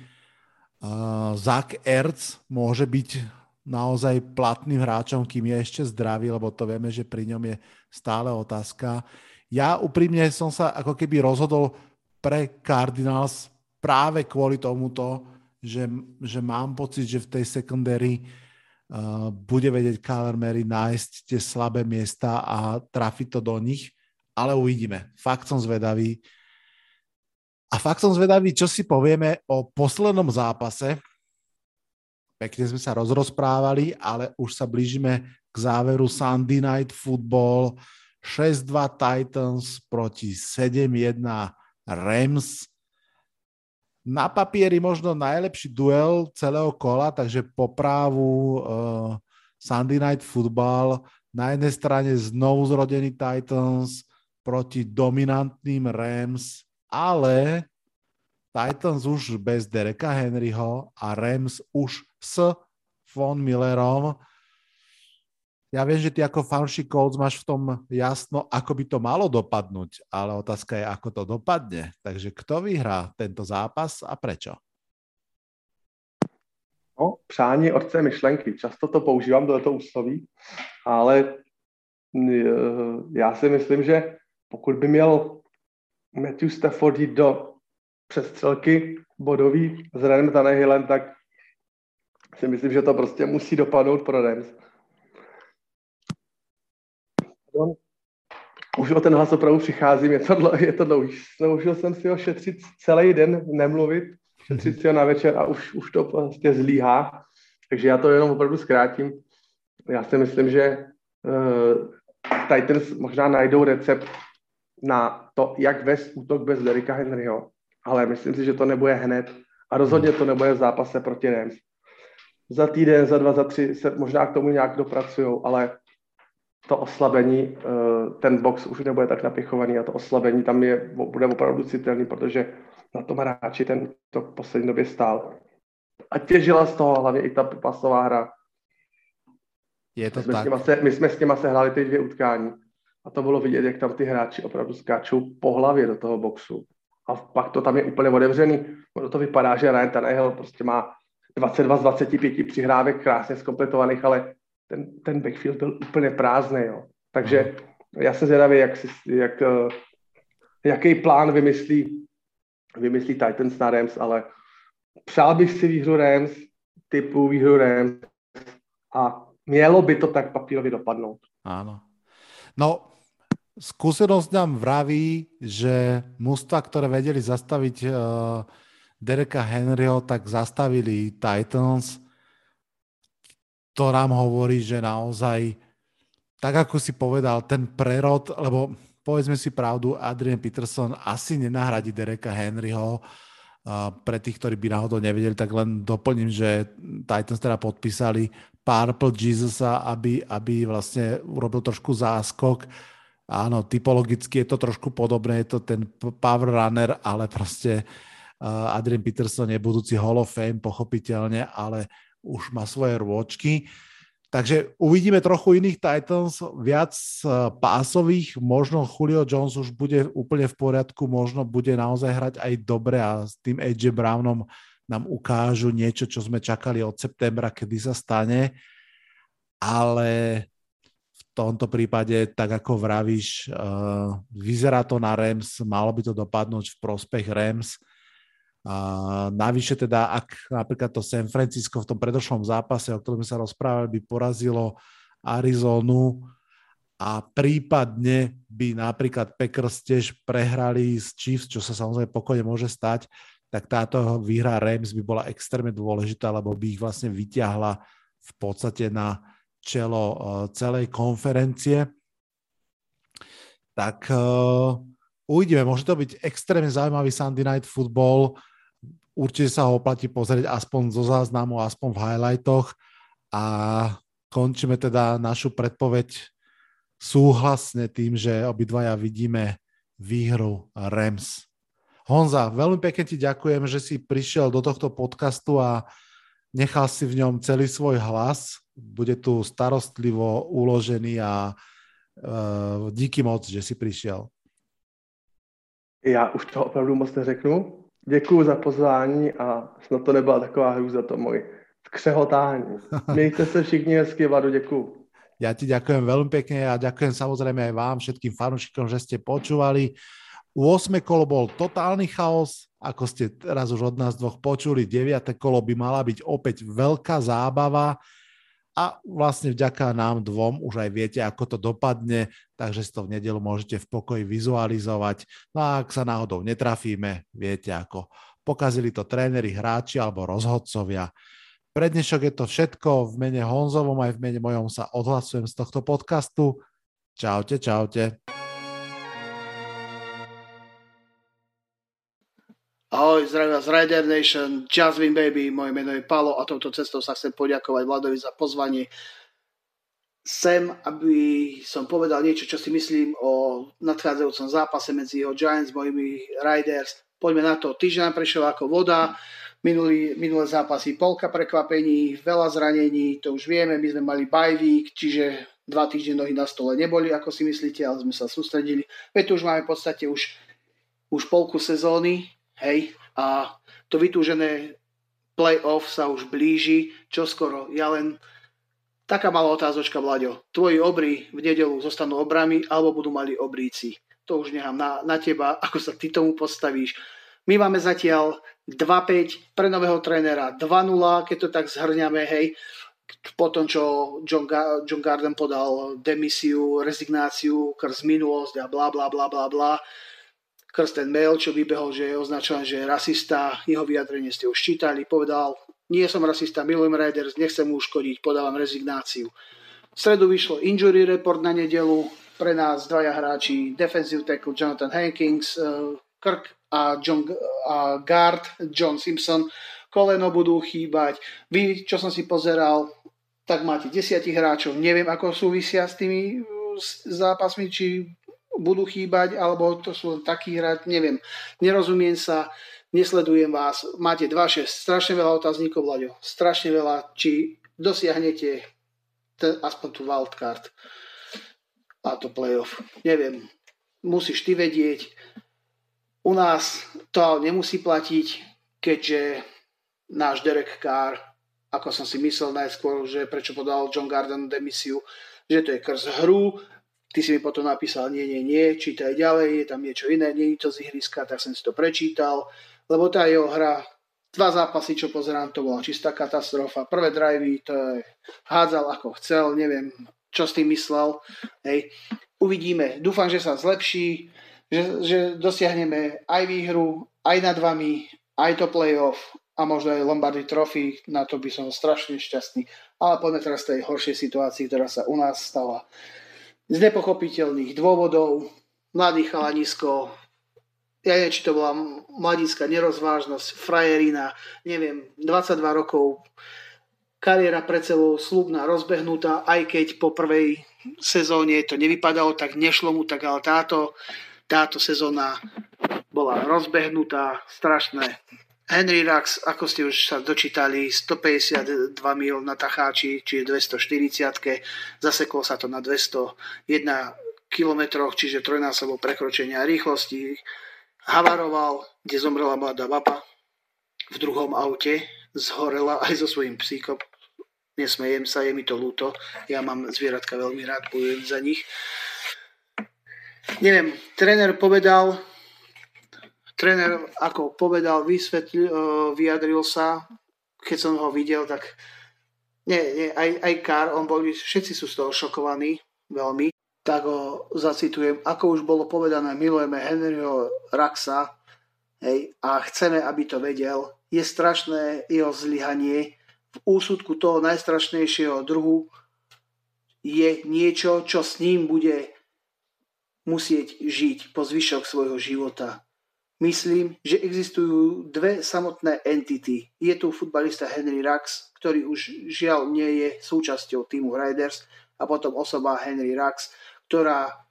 Uh, Zach Ertz môže byť naozaj platným hráčom, kým je ešte zdravý, lebo to vieme, že pri ňom je stále otázka. Ja úprimne som sa ako keby rozhodol pre Cardinals práve kvôli tomuto, že, že mám pocit, že v tej secondary uh, bude vedieť Kyler Mary nájsť tie slabé miesta a trafiť to do nich, ale uvidíme. Fakt som zvedavý. A fakt som zvedavý, čo si povieme o poslednom zápase. Pekne sme sa rozrozprávali, ale už sa blížime k záveru Sunday Night Football. 6-2 Titans proti 7-1 Rams. Na papieri možno najlepší duel celého kola, takže po právu uh, Sunday Night Football. Na jednej strane znovu zrodený Titans proti dominantným Rams, ale Titans už bez Dereka Henryho a Rams už s Von Millerom ja viem, že ty ako fanšik Colts máš v tom jasno, ako by to malo dopadnúť, ale otázka je, ako to dopadne. Takže kto vyhrá tento zápas a prečo? No, přání otce myšlenky. Často to používám do toho úsloví, ale e, já si myslím, že pokud by měl Matthew Stafford jít do přestřelky bodový s Renem Tanehillem, tak si myslím, že to prostě musí dopadnout pro Rams. Už o ten hlas opravdu přicházím, je to, dlo, je to dlouhý. Snažil jsem si ho šetřit celý den, nemluvit, šetřit si ho na večer a už, už to prostě zlíhá. Takže já to jenom opravdu zkrátím. Já si myslím, že uh, Titans možná najdou recept na to, jak vést útok bez Derika Henryho, ale myslím si, že to nebude hned a rozhodně to nebude v zápase proti Rams. Za týden, za dva, za tři se možná k tomu nějak dopracují, ale to oslabení, eh, ten box už nebude tak napichovaný a to oslabení tam je, bude opravdu citelný, protože na tom hráči ten to v poslední době stál. A těžila z toho hlavně i ta pasová hra. Je to my, jsme tak. Nima se, my jsme s nimi se hráli ty dvě utkání a to bylo vidět, jak tam ty hráči opravdu skáčou po hlavě do toho boxu. A pak to tam je úplně otevřený. Ono to vypadá, že Ryan Tannehill prostě má 22 z 25 přihrávek krásně zkompletovaných, ale ten, ten backfield byl úplně prázdný. Jo. Takže já jsem zvědavý, jak, si, jak, eh, jaký plán vymyslí, vymyslí Titans na Rams, ale přál bych si výhru Rams, typu výhru Rams a mělo by to tak papírově dopadnout. Áno. No, skúsenosť nám vraví, že mužstva, ktoré vedeli zastaviť uh, Dereka Henryho, tak zastavili Titans to nám hovorí, že naozaj, tak ako si povedal, ten prerod, lebo povedzme si pravdu, Adrian Peterson asi nenahradí Dereka Henryho. Pre tých, ktorí by náhodou nevedeli, tak len doplním, že Titans teda podpísali Purple Jesusa, aby, aby vlastne urobil trošku záskok. Áno, typologicky je to trošku podobné, je to ten power runner, ale proste Adrian Peterson je budúci Hall of Fame, pochopiteľne, ale už má svoje rôčky. Takže uvidíme trochu iných Titans, viac eh, pásových, možno Julio Jones už bude úplne v poriadku, možno bude naozaj hrať aj dobre a s tým AJ Brownom nám ukážu niečo, čo sme čakali od septembra, kedy sa stane. Ale tomto prípade, tak ako vravíš, uh, vyzerá to na Rams, malo by to dopadnúť v prospech Rams. Navyše teda, ak napríklad to San Francisco v tom predošlom zápase, o ktorom sa rozprávali, by porazilo Arizonu a prípadne by napríklad Packers tiež prehrali s Chiefs, čo sa samozrejme pokojne môže stať, tak táto výhra Rams by bola extrémne dôležitá, lebo by ich vlastne vyťahla v podstate na čelo e, celej konferencie. Tak uh, uvidíme, môže to byť extrémne zaujímavý Sunday Night Football určite sa ho oplatí pozrieť aspoň zo záznamu, aspoň v highlightoch a končíme teda našu predpoveď súhlasne tým, že obidvaja vidíme výhru Rams. Honza, veľmi pekne ti ďakujem, že si prišiel do tohto podcastu a nechal si v ňom celý svoj hlas. Bude tu starostlivo uložený a uh, díky moc, že si prišiel. Já už to opravdu moc neřeknu, Děkuji za pozvání a snad to nebyla taková hrůza to moje křehotání. Mějte se všichni hezky, Vlado, děkuji. Ja ti ďakujem veľmi pekne a ďakujem samozrejme aj vám, všetkým fanúšikom, že ste počúvali. 8. kolo bol totálny chaos, ako ste teraz už od nás dvoch počuli, 9. kolo by mala byť opäť veľká zábava a vlastne vďaka nám dvom už aj viete, ako to dopadne, takže si to v nedelu môžete v pokoji vizualizovať. No a ak sa náhodou netrafíme, viete ako. Pokazili to tréneri, hráči alebo rozhodcovia. Pre dnešok je to všetko. V mene Honzovom aj v mene mojom sa odhlasujem z tohto podcastu. Čaute, čaute. Ahoj, zdravím vás Rider Nation, Jasmine Baby, moje meno je Palo a touto cestou sa chcem poďakovať Vladovi za pozvanie sem, aby som povedal niečo, čo si myslím o nadchádzajúcom zápase medzi jeho Giants, mojimi Riders. Poďme na to. Týždeň prešiel ako voda, minulý, minulé zápasy polka prekvapení, veľa zranení, to už vieme, my sme mali bye week, čiže dva týždne nohy na stole neboli, ako si myslíte, ale sme sa sústredili. Veď tu už máme v podstate už, už polku sezóny, Hej? A to vytúžené playoff sa už blíži, čo skoro. Ja len taká malá otázočka, Vlaďo. Tvoji obry v nedelu zostanú obrami alebo budú mali obríci. To už nechám na, na teba, ako sa ty tomu postavíš. My máme zatiaľ 2-5 pre nového trénera, 2-0, keď to tak zhrňame, hej, po tom, čo John, Ga- John Garden podal demisiu, rezignáciu, krz minulosť a bla bla bla bla bla ten mail, čo vybehol, že je označovaný, že je rasista, jeho vyjadrenie ste už čítali, povedal, nie som rasista, milujem Raiders, nechcem mu uškodiť, podávam rezignáciu. V stredu vyšlo injury report na nedelu, pre nás dvaja hráči, defensive tackle Jonathan Hankins, uh, Kirk a, John, a guard John Simpson, koleno budú chýbať. Vy, čo som si pozeral, tak máte desiatich hráčov, neviem, ako súvisia s tými zápasmi, či budú chýbať, alebo to sú takí hrať, neviem. Nerozumiem sa, nesledujem vás. Máte 2-6, strašne veľa otáznikov, Vlaďo. Strašne veľa, či dosiahnete ten, aspoň tú wildcard a to playoff. Neviem. Musíš ty vedieť. U nás to nemusí platiť, keďže náš Derek Carr, ako som si myslel najskôr, že prečo podal John Garden demisiu, že to je krz hru, Ty si mi potom napísal, nie, nie, nie, čítaj ďalej, je tam niečo iné, nie je to z ihriska, tak som si to prečítal, lebo tá jeho hra, dva zápasy, čo pozerám, to bola čistá katastrofa. Prvé drivey, to je hádzal ako chcel, neviem, čo s tým myslel. Hej. Uvidíme, dúfam, že sa zlepší, že, že dosiahneme aj výhru, aj nad vami, aj to playoff a možno aj Lombardy Trophy, na to by som strašne šťastný. Ale poďme teraz tej horšej situácii, ktorá sa u nás stala z nepochopiteľných dôvodov, mladý chalanisko, ja neviem, či to bola mladická nerozvážnosť, frajerina, neviem, 22 rokov, kariéra pred sebou slubná, rozbehnutá, aj keď po prvej sezóne to nevypadalo, tak nešlo mu tak, ale táto, táto sezóna bola rozbehnutá, strašné. Henry Rax, ako ste už sa dočítali, 152 mil na Tacháči, čiže 240 zaseklo sa to na 201 kilometroch, čiže trojnásobok prekročenia rýchlosti. Havaroval, kde zomrela mladá baba v druhom aute, zhorela aj so svojím psíkom. Nesmejem sa, je mi to ľúto. Ja mám zvieratka veľmi rád, bojujem za nich. Neviem, tréner povedal, tréner ako povedal, vysvetlil, e, vyjadril sa, keď som ho videl, tak nie, nie, aj, aj Kar, on boli, všetci sú z toho šokovaní veľmi, tak ho zacitujem, ako už bolo povedané, milujeme Henryho Raxa hej, a chceme, aby to vedel. Je strašné jeho zlyhanie. V úsudku toho najstrašnejšieho druhu je niečo, čo s ním bude musieť žiť po zvyšok svojho života. Myslím, že existujú dve samotné entity. Je tu futbalista Henry Rax, ktorý už žiaľ nie je súčasťou týmu Riders a potom osoba Henry Rax, ktorá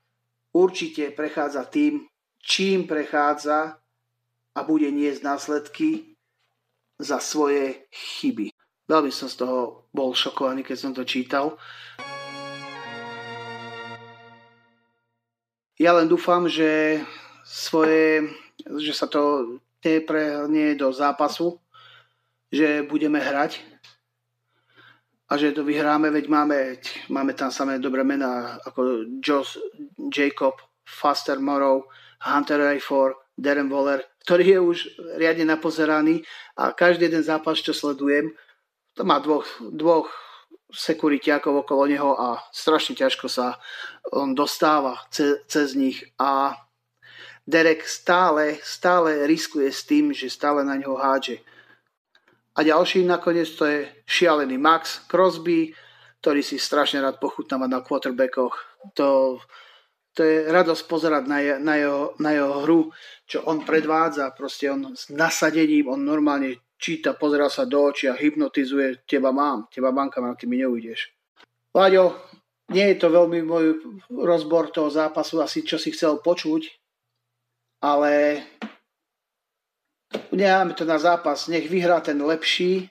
určite prechádza tým, čím prechádza a bude niesť následky za svoje chyby. Veľmi som z toho bol šokovaný, keď som to čítal. Ja len dúfam, že svoje že sa to neprehnie do zápasu, že budeme hrať a že to vyhráme, veď máme, máme tam samé dobré mená ako Josh, Jacob, Faster Morrow, Hunter Rayford, Darren Waller, ktorý je už riadne napozeraný a každý jeden zápas, čo sledujem, to má dvoch, dvoch sekuritiakov okolo neho a strašne ťažko sa on dostáva ce, cez nich a Derek stále, stále riskuje s tým, že stále na ňo hádže. A ďalší nakoniec to je šialený Max Crosby, ktorý si strašne rád pochutnáva na quarterbackoch. To, to je radosť pozerať na, je, na, jeho, na jeho hru, čo on predvádza. Proste on s nasadením, on normálne číta, pozera sa do očí a hypnotizuje, teba mám, teba mám, ty mi neujdeš. Láďo, nie je to veľmi môj rozbor toho zápasu, asi čo si chcel počuť, ale necháme to na zápas. Nech vyhrá ten lepší